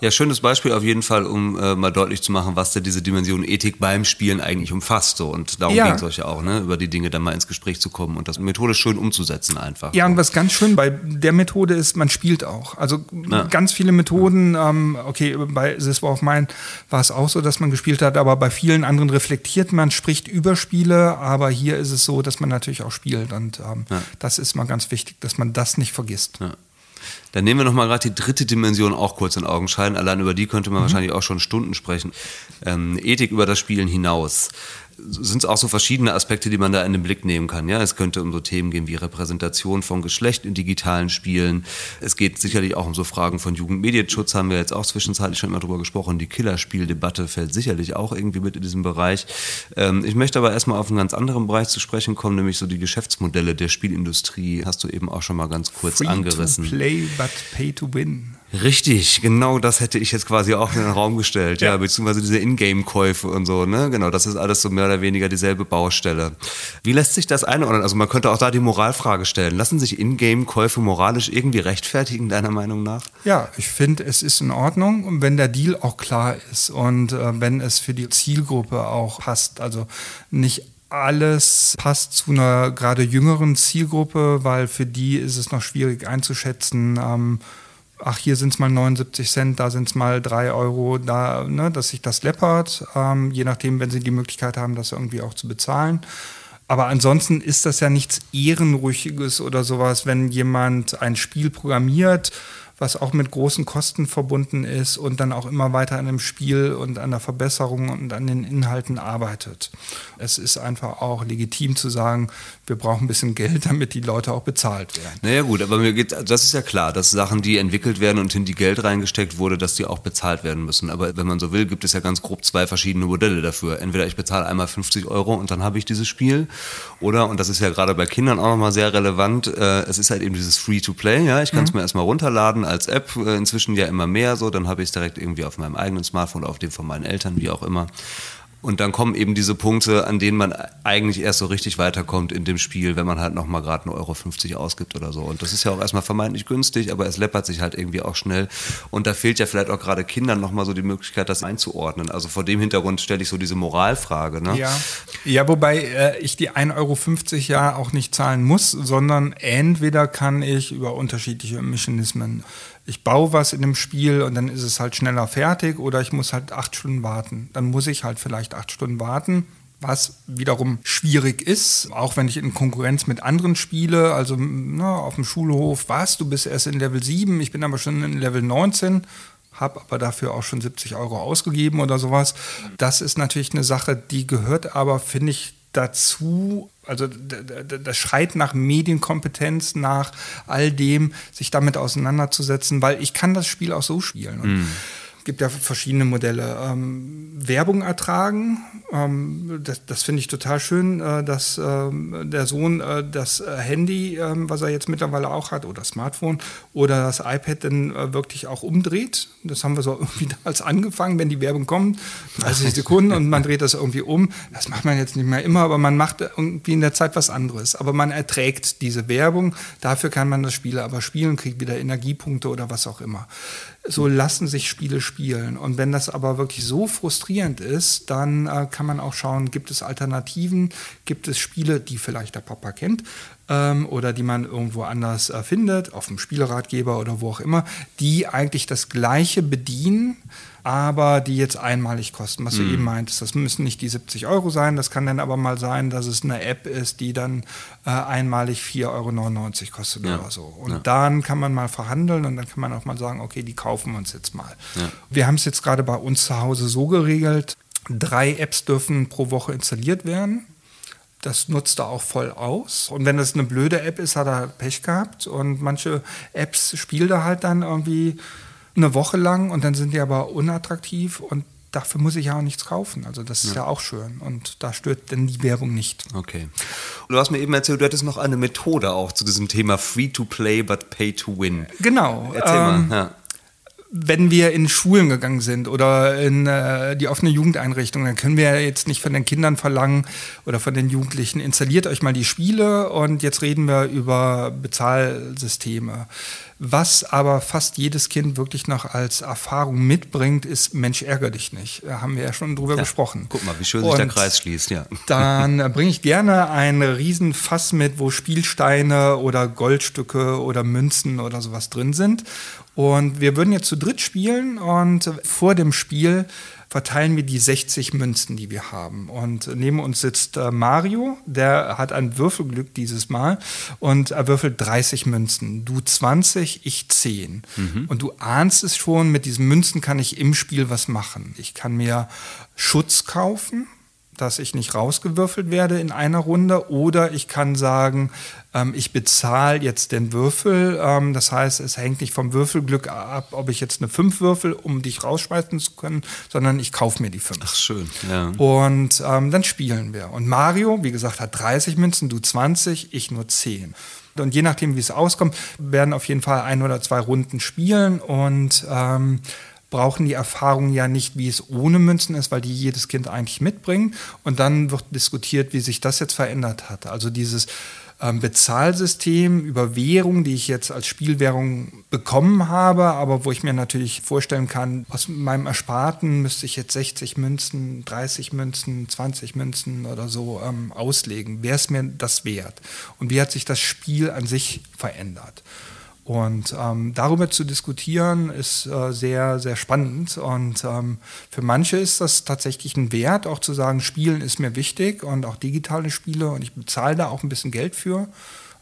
Ja, schönes Beispiel auf jeden Fall, um äh, mal deutlich zu machen, was da diese Dimension Ethik beim Spielen eigentlich umfasst. So. Und darum ja. ging es euch ja auch, ne? über die Dinge dann mal ins Gespräch zu kommen und das methodisch schön umzusetzen einfach. Ja, und was ganz schön bei der Methode ist, man spielt auch. Also ja. ganz viele Methoden, ähm, okay, bei This War of Mine war es auch so, dass man gespielt hat, aber bei vielen anderen reflektiert man, spricht über Spiele, aber hier ist es so, dass man natürlich auch spielt und ähm, ja. das ist mal ganz wichtig, dass man das nicht vergisst. Ja. Dann nehmen wir nochmal gerade die dritte Dimension auch kurz in Augenschein. Allein über die könnte man mhm. wahrscheinlich auch schon Stunden sprechen. Ähm, Ethik über das Spielen hinaus sind es auch so verschiedene Aspekte, die man da in den Blick nehmen kann. Ja, es könnte um so Themen gehen wie Repräsentation von Geschlecht in digitalen Spielen. Es geht sicherlich auch um so Fragen von Jugendmedienschutz, haben wir jetzt auch zwischenzeitlich schon mal drüber gesprochen. Die Killerspieldebatte fällt sicherlich auch irgendwie mit in diesem Bereich. Ähm, ich möchte aber erstmal auf einen ganz anderen Bereich zu sprechen kommen, nämlich so die Geschäftsmodelle der Spielindustrie. Hast du eben auch schon mal ganz kurz Free angerissen. To play, but pay to win. Richtig, genau das hätte ich jetzt quasi auch in den Raum gestellt, ja, ja beziehungsweise diese Ingame-Käufe und so, ne? Genau, das ist alles so mehr oder weniger dieselbe Baustelle. Wie lässt sich das einordnen? Also man könnte auch da die Moralfrage stellen. Lassen sich Ingame-Käufe moralisch irgendwie rechtfertigen, deiner Meinung nach? Ja, ich finde, es ist in Ordnung, wenn der Deal auch klar ist und äh, wenn es für die Zielgruppe auch passt. Also nicht alles passt zu einer gerade jüngeren Zielgruppe, weil für die ist es noch schwierig einzuschätzen. Ähm, ach, hier sind es mal 79 Cent, da sind es mal 3 Euro, da, ne, dass sich das läppert, ähm, je nachdem, wenn sie die Möglichkeit haben, das irgendwie auch zu bezahlen. Aber ansonsten ist das ja nichts Ehrenrüchiges oder sowas, wenn jemand ein Spiel programmiert was auch mit großen Kosten verbunden ist und dann auch immer weiter an dem Spiel und an der Verbesserung und an den Inhalten arbeitet. Es ist einfach auch legitim zu sagen, wir brauchen ein bisschen Geld, damit die Leute auch bezahlt werden. Naja gut, aber mir geht, das ist ja klar, dass Sachen, die entwickelt werden und in die Geld reingesteckt wurde, dass die auch bezahlt werden müssen. Aber wenn man so will, gibt es ja ganz grob zwei verschiedene Modelle dafür. Entweder ich bezahle einmal 50 Euro und dann habe ich dieses Spiel, oder, und das ist ja gerade bei Kindern auch nochmal sehr relevant, äh, es ist halt eben dieses Free-to-Play, ja, ich kann es mhm. mir erstmal runterladen, als App, äh, inzwischen ja immer mehr so, dann habe ich es direkt irgendwie auf meinem eigenen Smartphone auf dem von meinen Eltern, wie auch immer. Und dann kommen eben diese Punkte, an denen man eigentlich erst so richtig weiterkommt in dem Spiel, wenn man halt nochmal gerade 1,50 Euro ausgibt oder so. Und das ist ja auch erstmal vermeintlich günstig, aber es läppert sich halt irgendwie auch schnell. Und da fehlt ja vielleicht auch gerade Kindern nochmal so die Möglichkeit, das einzuordnen. Also vor dem Hintergrund stelle ich so diese Moralfrage. Ne? Ja. ja, wobei äh, ich die 1,50 Euro ja auch nicht zahlen muss, sondern entweder kann ich über unterschiedliche Mechanismen ich baue was in dem Spiel und dann ist es halt schneller fertig oder ich muss halt acht Stunden warten. Dann muss ich halt vielleicht acht Stunden warten, was wiederum schwierig ist, auch wenn ich in Konkurrenz mit anderen spiele, also na, auf dem Schulhof, was, du bist erst in Level 7, ich bin aber schon in Level 19, habe aber dafür auch schon 70 Euro ausgegeben oder sowas. Das ist natürlich eine Sache, die gehört aber, finde ich, dazu, also das schreit nach Medienkompetenz, nach all dem, sich damit auseinanderzusetzen, weil ich kann das Spiel auch so spielen. Mm gibt ja verschiedene Modelle. Ähm, Werbung ertragen, ähm, das, das finde ich total schön, äh, dass ähm, der Sohn äh, das äh, Handy, ähm, was er jetzt mittlerweile auch hat, oder Smartphone oder das iPad dann äh, wirklich auch umdreht. Das haben wir so irgendwie damals angefangen, wenn die Werbung kommt, 30 Sekunden und man dreht das irgendwie um. Das macht man jetzt nicht mehr immer, aber man macht irgendwie in der Zeit was anderes. Aber man erträgt diese Werbung, dafür kann man das Spiel aber spielen, kriegt wieder Energiepunkte oder was auch immer so lassen sich Spiele spielen. Und wenn das aber wirklich so frustrierend ist, dann äh, kann man auch schauen, gibt es Alternativen, gibt es Spiele, die vielleicht der Papa kennt ähm, oder die man irgendwo anders äh, findet, auf dem Spieleratgeber oder wo auch immer, die eigentlich das Gleiche bedienen aber die jetzt einmalig kosten, was mhm. du eben meintest. Das müssen nicht die 70 Euro sein, das kann dann aber mal sein, dass es eine App ist, die dann äh, einmalig 4,99 Euro kostet ja. oder so. Und ja. dann kann man mal verhandeln und dann kann man auch mal sagen, okay, die kaufen wir uns jetzt mal. Ja. Wir haben es jetzt gerade bei uns zu Hause so geregelt, drei Apps dürfen pro Woche installiert werden. Das nutzt er auch voll aus. Und wenn das eine blöde App ist, hat er Pech gehabt. Und manche Apps spielt er halt dann irgendwie eine Woche lang und dann sind die aber unattraktiv und dafür muss ich ja auch nichts kaufen. Also das ist ja, ja auch schön und da stört denn die Werbung nicht. Okay. Du hast mir eben erzählt, du hättest noch eine Methode auch zu diesem Thema Free to Play but Pay to Win. Genau. Erzähl ähm, mal. Ja wenn wir in Schulen gegangen sind oder in äh, die offene Jugendeinrichtung, dann können wir ja jetzt nicht von den Kindern verlangen oder von den Jugendlichen, installiert euch mal die Spiele und jetzt reden wir über Bezahlsysteme. Was aber fast jedes Kind wirklich noch als Erfahrung mitbringt, ist Mensch, ärger dich nicht. Da haben wir ja schon drüber ja, gesprochen. Guck mal, wie schön sich der Kreis schließt, ja. Dann bringe ich gerne ein Riesenfass mit, wo Spielsteine oder Goldstücke oder Münzen oder sowas drin sind. Und wir würden jetzt zu dritt spielen und vor dem Spiel verteilen wir die 60 Münzen, die wir haben. Und neben uns sitzt äh, Mario, der hat ein Würfelglück dieses Mal und er würfelt 30 Münzen. Du 20, ich 10. Mhm. Und du ahnst es schon, mit diesen Münzen kann ich im Spiel was machen. Ich kann mir Schutz kaufen, dass ich nicht rausgewürfelt werde in einer Runde. Oder ich kann sagen, ähm, ich bezahle jetzt den Würfel. Ähm, das heißt, es hängt nicht vom Würfelglück ab, ob ich jetzt eine 5 würfel, um dich rausschmeißen zu können, sondern ich kaufe mir die 5. Ach, schön. Ja. Und ähm, dann spielen wir. Und Mario, wie gesagt, hat 30 Münzen, du 20, ich nur 10. Und je nachdem, wie es auskommt, werden auf jeden Fall ein oder zwei Runden spielen und ähm, brauchen die Erfahrung ja nicht, wie es ohne Münzen ist, weil die jedes Kind eigentlich mitbringt. Und dann wird diskutiert, wie sich das jetzt verändert hat. Also dieses ähm, Bezahlsystem über Währung, die ich jetzt als Spielwährung bekommen habe, aber wo ich mir natürlich vorstellen kann, aus meinem Ersparten müsste ich jetzt 60 Münzen, 30 Münzen, 20 Münzen oder so ähm, auslegen. Wäre es mir das wert? Und wie hat sich das Spiel an sich verändert? Und ähm, darüber zu diskutieren ist äh, sehr, sehr spannend. Und ähm, für manche ist das tatsächlich ein Wert, auch zu sagen, Spielen ist mir wichtig und auch digitale Spiele und ich bezahle da auch ein bisschen Geld für.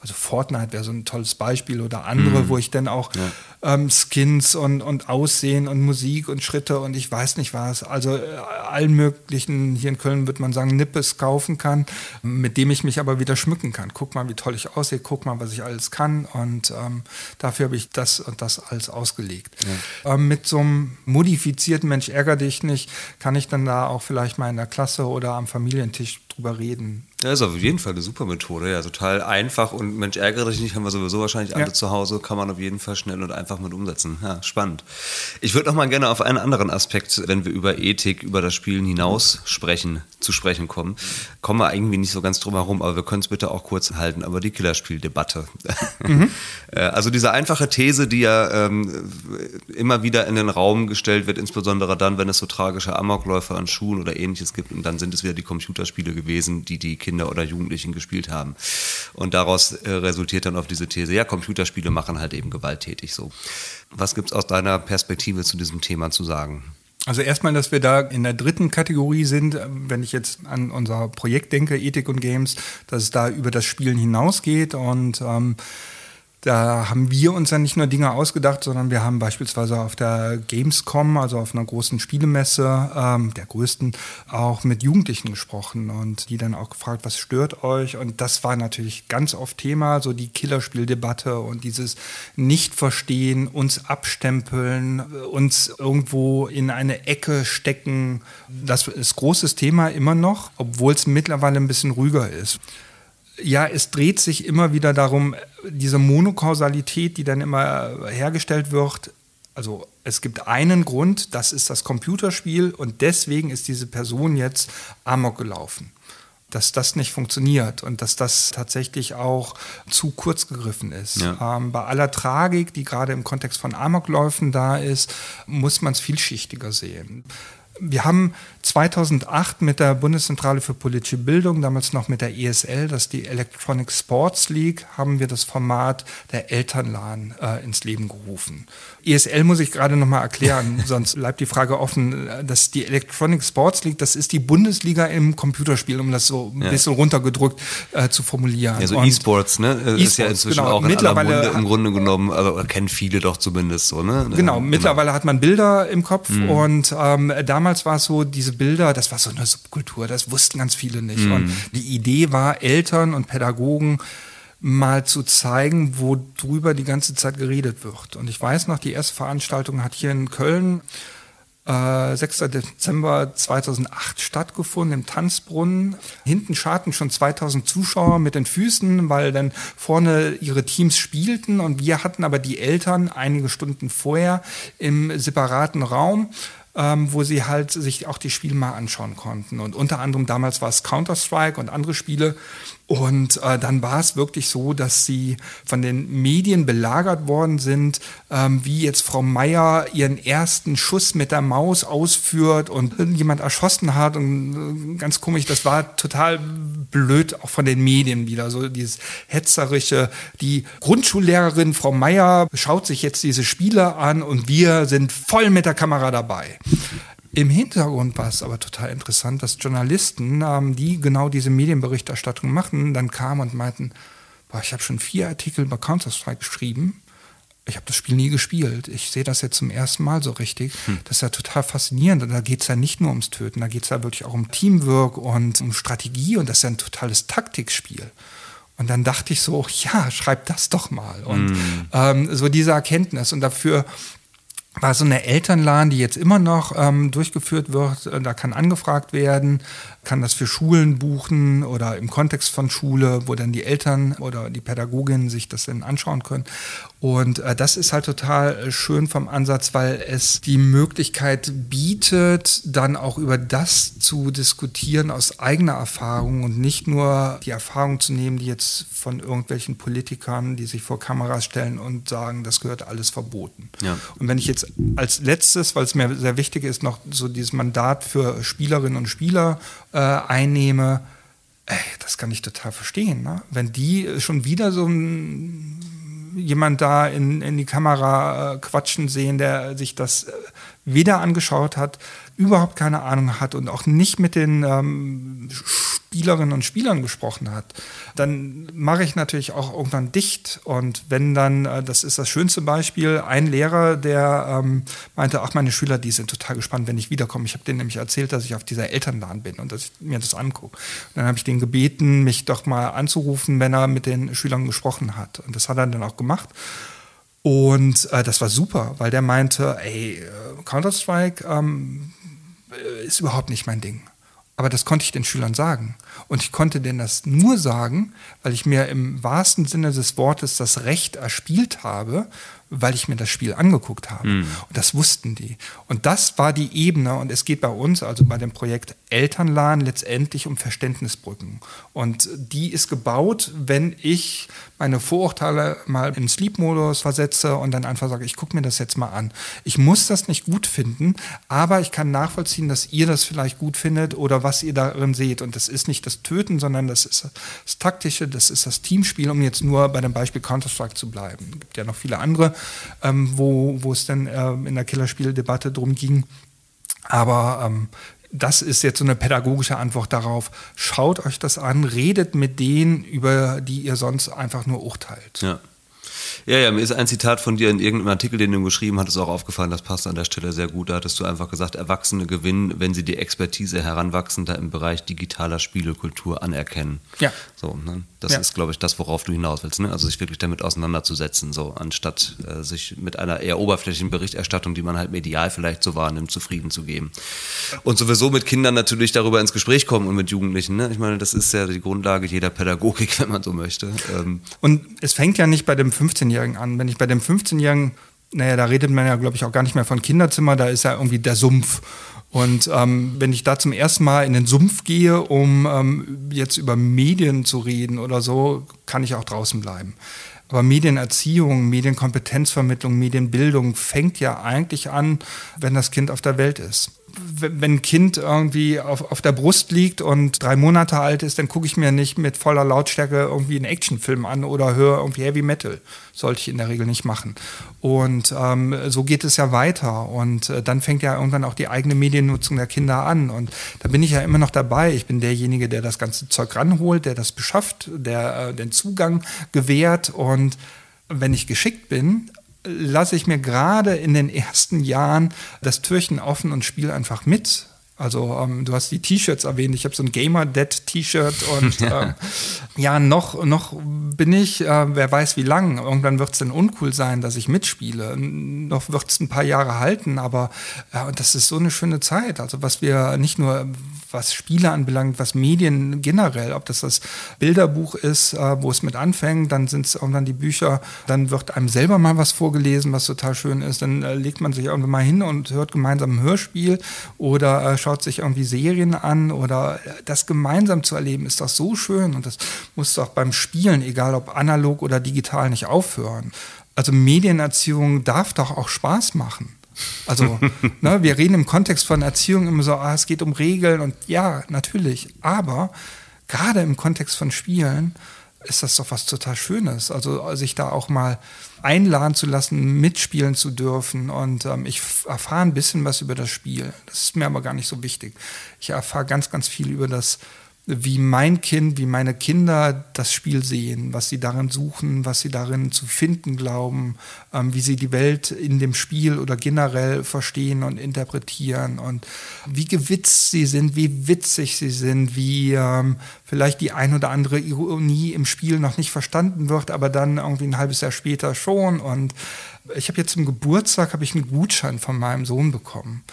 Also Fortnite wäre so ein tolles Beispiel oder andere, mhm. wo ich dann auch ja ähm, Skins und, und Aussehen und Musik und Schritte und ich weiß nicht was. Also äh, allen möglichen, hier in Köln würde man sagen, Nippes kaufen kann, mit dem ich mich aber wieder schmücken kann. Guck mal, wie toll ich aussehe, guck mal, was ich alles kann und ähm, dafür habe ich das und das alles ausgelegt. Ja. Ähm, mit so einem modifizierten Mensch ärger dich nicht, kann ich dann da auch vielleicht mal in der Klasse oder am Familientisch drüber reden. Ja, ist auf jeden Fall eine super Methode, ja, total einfach und Mensch ärgere dich nicht, haben wir sowieso wahrscheinlich alle ja. zu Hause, kann man auf jeden Fall schnell und einfach einfach mit umsetzen. Ja, spannend. Ich würde noch mal gerne auf einen anderen Aspekt, wenn wir über Ethik, über das Spielen hinaus sprechen, zu sprechen kommen. Kommen wir irgendwie nicht so ganz drum herum, aber wir können es bitte auch kurz halten, aber die Killerspieldebatte. Mhm. Äh, also diese einfache These, die ja ähm, immer wieder in den Raum gestellt wird, insbesondere dann, wenn es so tragische Amokläufe an Schulen oder ähnliches gibt und dann sind es wieder die Computerspiele gewesen, die die Kinder oder Jugendlichen gespielt haben. Und daraus äh, resultiert dann auf diese These, ja, Computerspiele machen halt eben gewalttätig so. Was gibt es aus deiner Perspektive zu diesem Thema zu sagen? Also erstmal, dass wir da in der dritten Kategorie sind, wenn ich jetzt an unser Projekt denke, Ethik und Games, dass es da über das Spielen hinausgeht und ähm, da haben wir uns dann nicht nur Dinge ausgedacht, sondern wir haben beispielsweise auf der Gamescom, also auf einer großen Spielemesse, ähm, der größten, auch mit Jugendlichen gesprochen und die dann auch gefragt, was stört euch? Und das war natürlich ganz oft Thema, so die Killerspieldebatte und dieses Nicht-Verstehen, uns abstempeln, uns irgendwo in eine Ecke stecken. Das ist großes Thema immer noch, obwohl es mittlerweile ein bisschen ruhiger ist ja, es dreht sich immer wieder darum, diese Monokausalität, die dann immer hergestellt wird. Also es gibt einen Grund, das ist das Computerspiel und deswegen ist diese Person jetzt amok gelaufen. Dass das nicht funktioniert und dass das tatsächlich auch zu kurz gegriffen ist. Ja. Ähm, bei aller Tragik, die gerade im Kontext von Amokläufen da ist, muss man es vielschichtiger sehen. Wir haben 2008 mit der Bundeszentrale für politische Bildung, damals noch mit der ESL, das ist die Electronic Sports League, haben wir das Format der Elternladen äh, ins Leben gerufen. ESL muss ich gerade nochmal erklären, sonst bleibt die Frage offen. dass die Electronic Sports League, das ist die Bundesliga im Computerspiel, um das so ein ja. bisschen runtergedrückt äh, zu formulieren. Ja, so E-Sports, ne? E ist ja inzwischen genau. auch in mittlerweile Munde, im Grunde genommen, also kennen viele doch zumindest so, ne? Genau, ja, mittlerweile genau. hat man Bilder im Kopf mhm. und ähm, damals war es so, diese Bilder, das war so eine Subkultur, das wussten ganz viele nicht. Mhm. Und die Idee war, Eltern und Pädagogen mal zu zeigen, worüber die ganze Zeit geredet wird. Und ich weiß noch, die erste Veranstaltung hat hier in Köln äh, 6. Dezember 2008 stattgefunden im Tanzbrunnen. Hinten scharten schon 2000 Zuschauer mit den Füßen, weil dann vorne ihre Teams spielten und wir hatten aber die Eltern einige Stunden vorher im separaten Raum ähm, wo sie halt sich auch die Spiele mal anschauen konnten. Und unter anderem damals war es Counter-Strike und andere Spiele. Und äh, dann war es wirklich so, dass sie von den Medien belagert worden sind, ähm, wie jetzt Frau Meier ihren ersten Schuss mit der Maus ausführt und jemand erschossen hat. Und äh, ganz komisch, das war total blöd auch von den Medien wieder. So dieses hetzerische. Die Grundschullehrerin Frau Meier schaut sich jetzt diese Spiele an und wir sind voll mit der Kamera dabei. Im Hintergrund war es aber total interessant, dass Journalisten, ähm, die genau diese Medienberichterstattung machen, dann kamen und meinten, boah, ich habe schon vier Artikel über Counter-Strike geschrieben. Ich habe das Spiel nie gespielt. Ich sehe das jetzt zum ersten Mal so richtig. Hm. Das ist ja total faszinierend. Und da geht es ja nicht nur ums Töten, da geht es ja wirklich auch um Teamwork und um Strategie. Und das ist ja ein totales Taktikspiel. Und dann dachte ich so, ja, schreib das doch mal. Und mm. ähm, so diese Erkenntnis. Und dafür war so eine Elternladen, die jetzt immer noch ähm, durchgeführt wird. Äh, da kann angefragt werden, kann das für Schulen buchen oder im Kontext von Schule, wo dann die Eltern oder die Pädagoginnen sich das dann anschauen können. Und äh, das ist halt total schön vom Ansatz, weil es die Möglichkeit bietet, dann auch über das zu diskutieren aus eigener Erfahrung und nicht nur die Erfahrung zu nehmen, die jetzt von irgendwelchen Politikern, die sich vor Kameras stellen und sagen, das gehört alles verboten. Ja. Und wenn ich jetzt als letztes, weil es mir sehr wichtig ist, noch so dieses Mandat für Spielerinnen und Spieler äh, einnehme, ey, das kann ich total verstehen. Ne? Wenn die schon wieder so ein jemand da in, in die Kamera äh, quatschen sehen, der sich das äh, weder angeschaut hat, überhaupt keine Ahnung hat und auch nicht mit den ähm, Spielerinnen und Spielern gesprochen hat, dann mache ich natürlich auch irgendwann dicht. Und wenn dann, äh, das ist das schönste Beispiel, ein Lehrer, der ähm, meinte, ach, meine Schüler, die sind total gespannt, wenn ich wiederkomme. Ich habe denen nämlich erzählt, dass ich auf dieser Elternladen bin und dass ich mir das angucke. Dann habe ich den gebeten, mich doch mal anzurufen, wenn er mit den Schülern gesprochen hat. Und das hat er dann auch gemacht. Und äh, das war super, weil der meinte, ey, äh, Counter-Strike, ähm, äh, ist überhaupt nicht mein Ding. Aber das konnte ich den Schülern sagen. Und ich konnte denen das nur sagen, weil ich mir im wahrsten Sinne des Wortes das Recht erspielt habe, weil ich mir das Spiel angeguckt habe. Mhm. Und das wussten die. Und das war die Ebene. Und es geht bei uns, also bei dem Projekt Elternladen, letztendlich um Verständnisbrücken. Und die ist gebaut, wenn ich meine Vorurteile mal in Sleep-Modus versetze und dann einfach sage, ich gucke mir das jetzt mal an. Ich muss das nicht gut finden, aber ich kann nachvollziehen, dass ihr das vielleicht gut findet oder was ihr darin seht. Und das ist nicht das Töten, sondern das ist das Taktische, das ist das Teamspiel, um jetzt nur bei dem Beispiel Counter-Strike zu bleiben. Es gibt ja noch viele andere, ähm, wo, wo es dann äh, in der Killerspieldebatte drum ging. Aber ähm, das ist jetzt so eine pädagogische Antwort darauf. Schaut euch das an, redet mit denen, über die ihr sonst einfach nur urteilt. Ja. Ja, ja, mir ist ein Zitat von dir in irgendeinem Artikel, den du geschrieben hattest, auch aufgefallen. Das passt an der Stelle sehr gut. Da hattest du einfach gesagt, Erwachsene gewinnen, wenn sie die Expertise Heranwachsender im Bereich digitaler Spielekultur anerkennen. Ja. So, ne? Das ja. ist, glaube ich, das, worauf du hinaus willst. Ne? Also sich wirklich damit auseinanderzusetzen, so anstatt äh, sich mit einer eher oberflächlichen Berichterstattung, die man halt medial vielleicht so wahrnimmt, zufrieden zu geben. Und sowieso mit Kindern natürlich darüber ins Gespräch kommen und mit Jugendlichen. Ne? Ich meine, das ist ja die Grundlage jeder Pädagogik, wenn man so möchte. Ähm und es fängt ja nicht bei dem 15-Jährigen 15-Jährigen an. Wenn ich bei dem 15-Jährigen, naja, da redet man ja, glaube ich, auch gar nicht mehr von Kinderzimmer, da ist ja irgendwie der Sumpf. Und ähm, wenn ich da zum ersten Mal in den Sumpf gehe, um ähm, jetzt über Medien zu reden oder so, kann ich auch draußen bleiben. Aber Medienerziehung, Medienkompetenzvermittlung, Medienbildung fängt ja eigentlich an, wenn das Kind auf der Welt ist wenn ein Kind irgendwie auf, auf der Brust liegt und drei Monate alt ist, dann gucke ich mir nicht mit voller Lautstärke irgendwie einen Actionfilm an oder höre irgendwie Heavy Metal. Sollte ich in der Regel nicht machen. Und ähm, so geht es ja weiter. Und äh, dann fängt ja irgendwann auch die eigene Mediennutzung der Kinder an. Und da bin ich ja immer noch dabei. Ich bin derjenige, der das ganze Zeug ranholt, der das beschafft, der äh, den Zugang gewährt. Und wenn ich geschickt bin, lasse ich mir gerade in den ersten Jahren das Türchen offen und spiele einfach mit. Also ähm, du hast die T-Shirts erwähnt, ich habe so ein Gamer-Dead-T-Shirt und ähm, ja, noch, noch bin ich, äh, wer weiß wie lang, irgendwann wird es dann uncool sein, dass ich mitspiele. Noch wird es ein paar Jahre halten, aber äh, das ist so eine schöne Zeit. Also was wir nicht nur, was Spiele anbelangt, was Medien generell, ob das das Bilderbuch ist, äh, wo es mit anfängt, dann sind es irgendwann die Bücher, dann wird einem selber mal was vorgelesen, was total schön ist, dann äh, legt man sich irgendwann mal hin und hört gemeinsam ein Hörspiel oder äh, schaut sich irgendwie Serien an oder äh, das gemeinsam zu erleben, ist doch so schön und das muss doch beim Spielen, egal ob analog oder digital, nicht aufhören. Also Medienerziehung darf doch auch Spaß machen. Also, ne, wir reden im Kontext von Erziehung immer so, ah, es geht um Regeln und ja, natürlich. Aber gerade im Kontext von Spielen ist das doch was total Schönes. Also, sich da auch mal einladen zu lassen, mitspielen zu dürfen. Und ähm, ich erfahre ein bisschen was über das Spiel. Das ist mir aber gar nicht so wichtig. Ich erfahre ganz, ganz viel über das wie mein Kind, wie meine Kinder das Spiel sehen, was sie darin suchen, was sie darin zu finden glauben, ähm, wie sie die Welt in dem Spiel oder generell verstehen und interpretieren und wie gewitzt sie sind, wie witzig sie sind, wie ähm, vielleicht die ein oder andere Ironie im Spiel noch nicht verstanden wird, aber dann irgendwie ein halbes Jahr später schon. Und ich habe jetzt zum Geburtstag ich einen Gutschein von meinem Sohn bekommen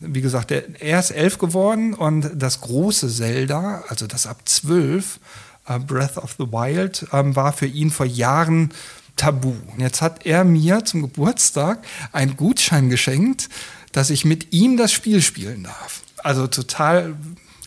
wie gesagt, er ist elf geworden und das große Zelda, also das ab zwölf, uh, Breath of the Wild, ähm, war für ihn vor Jahren tabu. Und jetzt hat er mir zum Geburtstag einen Gutschein geschenkt, dass ich mit ihm das Spiel spielen darf. Also total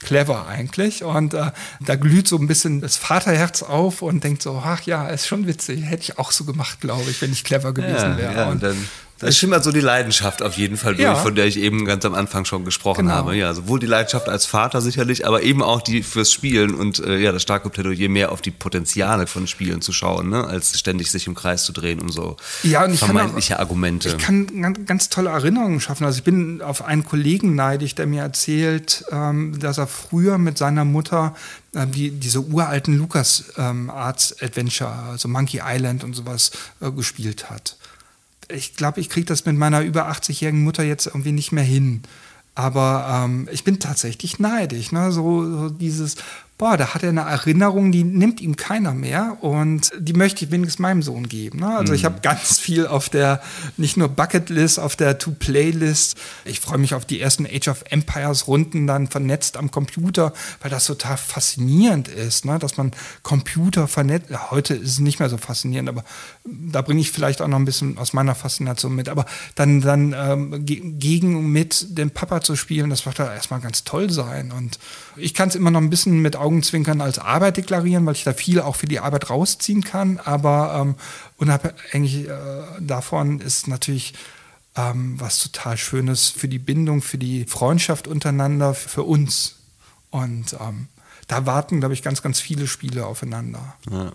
clever eigentlich. Und äh, da glüht so ein bisschen das Vaterherz auf und denkt so, ach ja, ist schon witzig. Hätte ich auch so gemacht, glaube ich, wenn ich clever gewesen ja, wäre. Ja, und dann Das schimmert so die Leidenschaft auf jeden Fall durch, Ja. von der ich eben ganz am Anfang schon gesprochen Genau. habe. Ja, sowohl die Leidenschaft als Vater sicherlich, aber eben auch die fürs Spielen und äh, ja, das starke Plädoyer mehr auf die Potenziale von Spielen zu schauen, ne, als ständig sich im Kreis zu drehen um so Ja, und ich kann auch- vermeintliche Argumente. Ich kann ganz, tolle Erinnerungen schaffen. Also ich bin auf einen Kollegen neidisch, der mir erzählt, ähm, dass er früher mit seiner Mutter die, diese uralten Lucas ähm, Arts Adventure, also Monkey Island und sowas äh, gespielt hat. Ich glaube, ich kriege das mit meiner über 80-jährigen Mutter jetzt irgendwie nicht mehr hin. Aber ähm, ich bin tatsächlich neidisch. Ne? So, so dieses, boah, da hat er eine Erinnerung, die nimmt ihm keiner mehr und die möchte ich wenigstens meinem Sohn geben. Ne? Also ich habe ganz viel auf der, nicht nur Bucketlist, auf der To-Play-List. Ich freue mich auf die ersten Age of Empires Runden dann vernetzt am Computer, weil das total faszinierend ist, ne? dass man Computer vernetzt. Ja, heute ist es nicht mehr so faszinierend, aber da bringe ich vielleicht auch noch ein bisschen aus meiner Faszination mit. Aber dann, dann ähm, ge gegen mit dem Papa zu spielen, das wird da erstmal ganz toll sein. Und ich kann es immer noch ein bisschen mit Augenzwinkern als Arbeit deklarieren, weil ich da viel auch für die Arbeit rausziehen kann. Aber ähm, unabhängig äh, davon ist natürlich ähm, was total Schönes für die Bindung, für die Freundschaft untereinander, für uns. Und ähm, da warten, glaube ich, ganz, ganz viele Spiele aufeinander. Ja.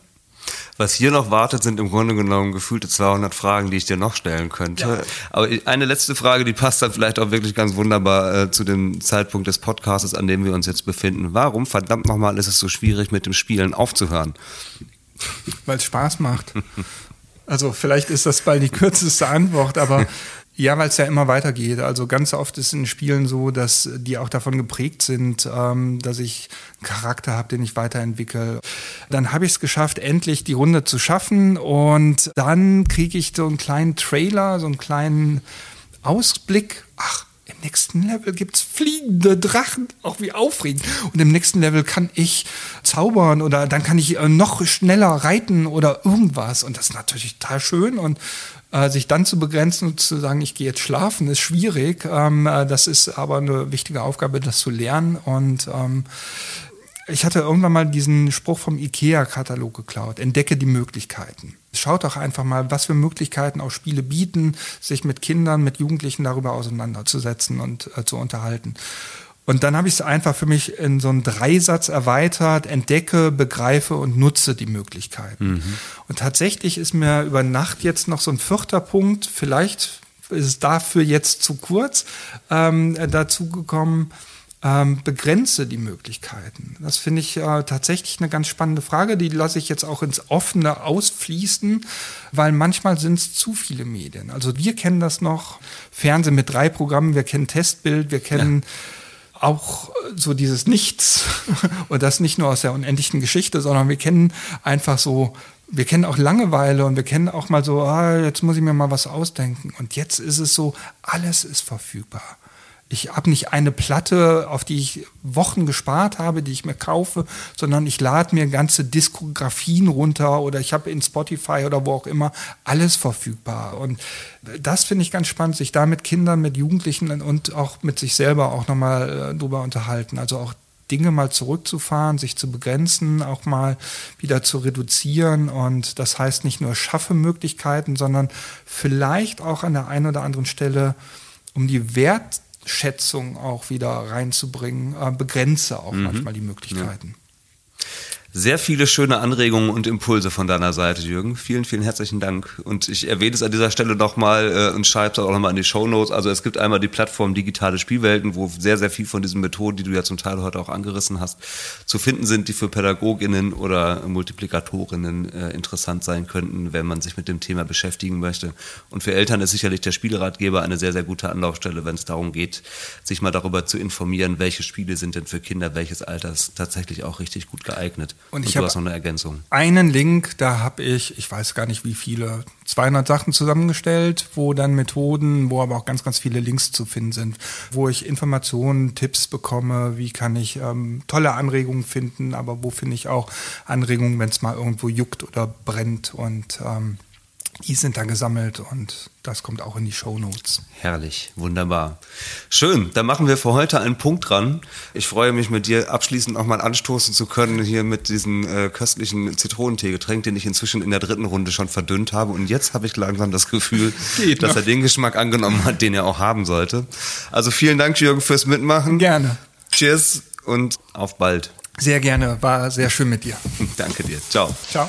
Was hier noch wartet, sind im Grunde genommen gefühlte 200 Fragen, die ich dir noch stellen könnte. Aber ich- eine letzte Frage, die passt dann vielleicht auch wirklich ganz wunderbar äh, zu dem Zeitpunkt des Podcasts, an dem wir uns jetzt befinden. Warum, verdammt nochmal, ist es so schwierig, mit dem Spielen aufzuhören? Weil es Spaß macht. Also vielleicht ist das bald die kürzeste Antwort, aber ja, weil es ja immer weitergeht. Also ganz oft ist in Spielen so, dass die auch davon geprägt sind, ähm, dass ich einen Charakter habe, den ich weiterentwickle. Dann habe ich es geschafft, endlich die Runde zu schaffen und dann kriege ich so einen kleinen Trailer, so einen kleinen Ausblick. Ach, nächsten Level gibt's fliegende Drachen. Auch wie aufregend. Und im nächsten Level kann ich zaubern oder dann kann ich äh, noch schneller reiten oder irgendwas. Und das ist natürlich total schön. Und äh, sich dann zu begrenzen und zu sagen, ich gehe jetzt schlafen, ist schwierig. Ähm, äh, das ist aber eine wichtige Aufgabe, das zu lernen. Und ähm, ich hatte irgendwann mal diesen Spruch vom IKEA-Katalog geklaut. Entdecke die Möglichkeiten. Schaut doch einfach mal, was für Möglichkeiten auch Spiele bieten, sich mit Kindern, mit Jugendlichen darüber auseinanderzusetzen und äh, zu unterhalten. Und dann habe ich es einfach für mich in so einen Dreisatz erweitert, entdecke, begreife und nutze die Möglichkeiten. Und tatsächlich ist mir über Nacht jetzt noch so ein vierter Punkt, vielleicht ist es dafür jetzt zu kurz, ähm, äh, dazu gekommen, ähm, begrenze die Möglichkeiten. Das finde ich äh, tatsächlich eine ganz spannende Frage. Die lasse ich jetzt auch ins Offene ausfließen, weil manchmal sind es zu viele Medien. Also wir kennen das noch, Fernsehen mit drei Programmen, wir kennen Testbild, wir kennen auch äh, so dieses Nichts und das nicht nur aus der unendlichen Geschichte, sondern wir kennen einfach so, wir kennen auch Langeweile und wir kennen auch mal so, ah, jetzt muss ich mir mal was ausdenken. Und jetzt ist es so, alles ist verfügbar. Ich habe nicht eine Platte, auf die ich Wochen gespart habe, die ich mir kaufe, sondern ich lade mir ganze Diskografien runter oder ich habe in Spotify oder wo auch immer alles verfügbar. Und das finde ich ganz spannend, sich da mit Kindern, mit Jugendlichen und auch mit sich selber auch nochmal äh, drüber unterhalten. Also auch Dinge mal zurückzufahren, sich zu begrenzen, auch mal wieder zu reduzieren. Und das heißt nicht nur schaffe Möglichkeiten, sondern vielleicht auch an der einen oder anderen Stelle um die Wertschätzung auch wieder reinzubringen, äh, begrenze auch manchmal die Möglichkeiten. Sehr viele schöne Anregungen und Impulse von deiner Seite, Jürgen. Vielen, vielen herzlichen Dank. Und ich erwähne es an dieser Stelle nochmal äh, und schreibe es auch nochmal in die Show Notes. Also es gibt einmal die Plattform Digitale Spielwelten, wo sehr, sehr viel von diesen Methoden, die du ja zum Teil heute auch angerissen hast, zu finden sind, die für PädagogInnen oder Multiplikatorinnen äh, interessant sein könnten, wenn man sich mit dem Thema beschäftigen möchte. Und für Eltern ist sicherlich der Spieleratgeber eine sehr, sehr gute Anlaufstelle, wenn es darum geht, sich mal darüber zu informieren, welche Spiele sind denn für Kinder welches Alters tatsächlich auch richtig gut geeignet. Und ich habe noch eine Ergänzung. einen Link, da habe ich, ich weiß gar nicht wie viele, 200 Sachen zusammengestellt, wo dann Methoden, wo aber auch ganz, ganz viele Links zu finden sind, wo ich Informationen, Tipps bekomme, wie kann ich ähm, tolle Anregungen finden, aber wo finde ich auch Anregungen, wenn es mal irgendwo juckt oder brennt und ähm, Die sind da gesammelt und das kommt auch in die Show Notes. Herrlich, wunderbar. Schön, dann machen wir für heute einen Punkt dran. Ich freue mich mit dir abschließend nochmal anstoßen zu können hier mit diesem äh, köstlichen Zitronenteegetränk, den ich inzwischen in der dritten Runde schon verdünnt habe. Und jetzt habe ich langsam das Gefühl, dass er den Geschmack angenommen hat, den er auch haben sollte. Also vielen Dank, Jürgen, fürs Mitmachen. Gerne. Cheers und auf bald. Sehr gerne, war sehr schön mit dir. Danke dir. Ciao. Ciao.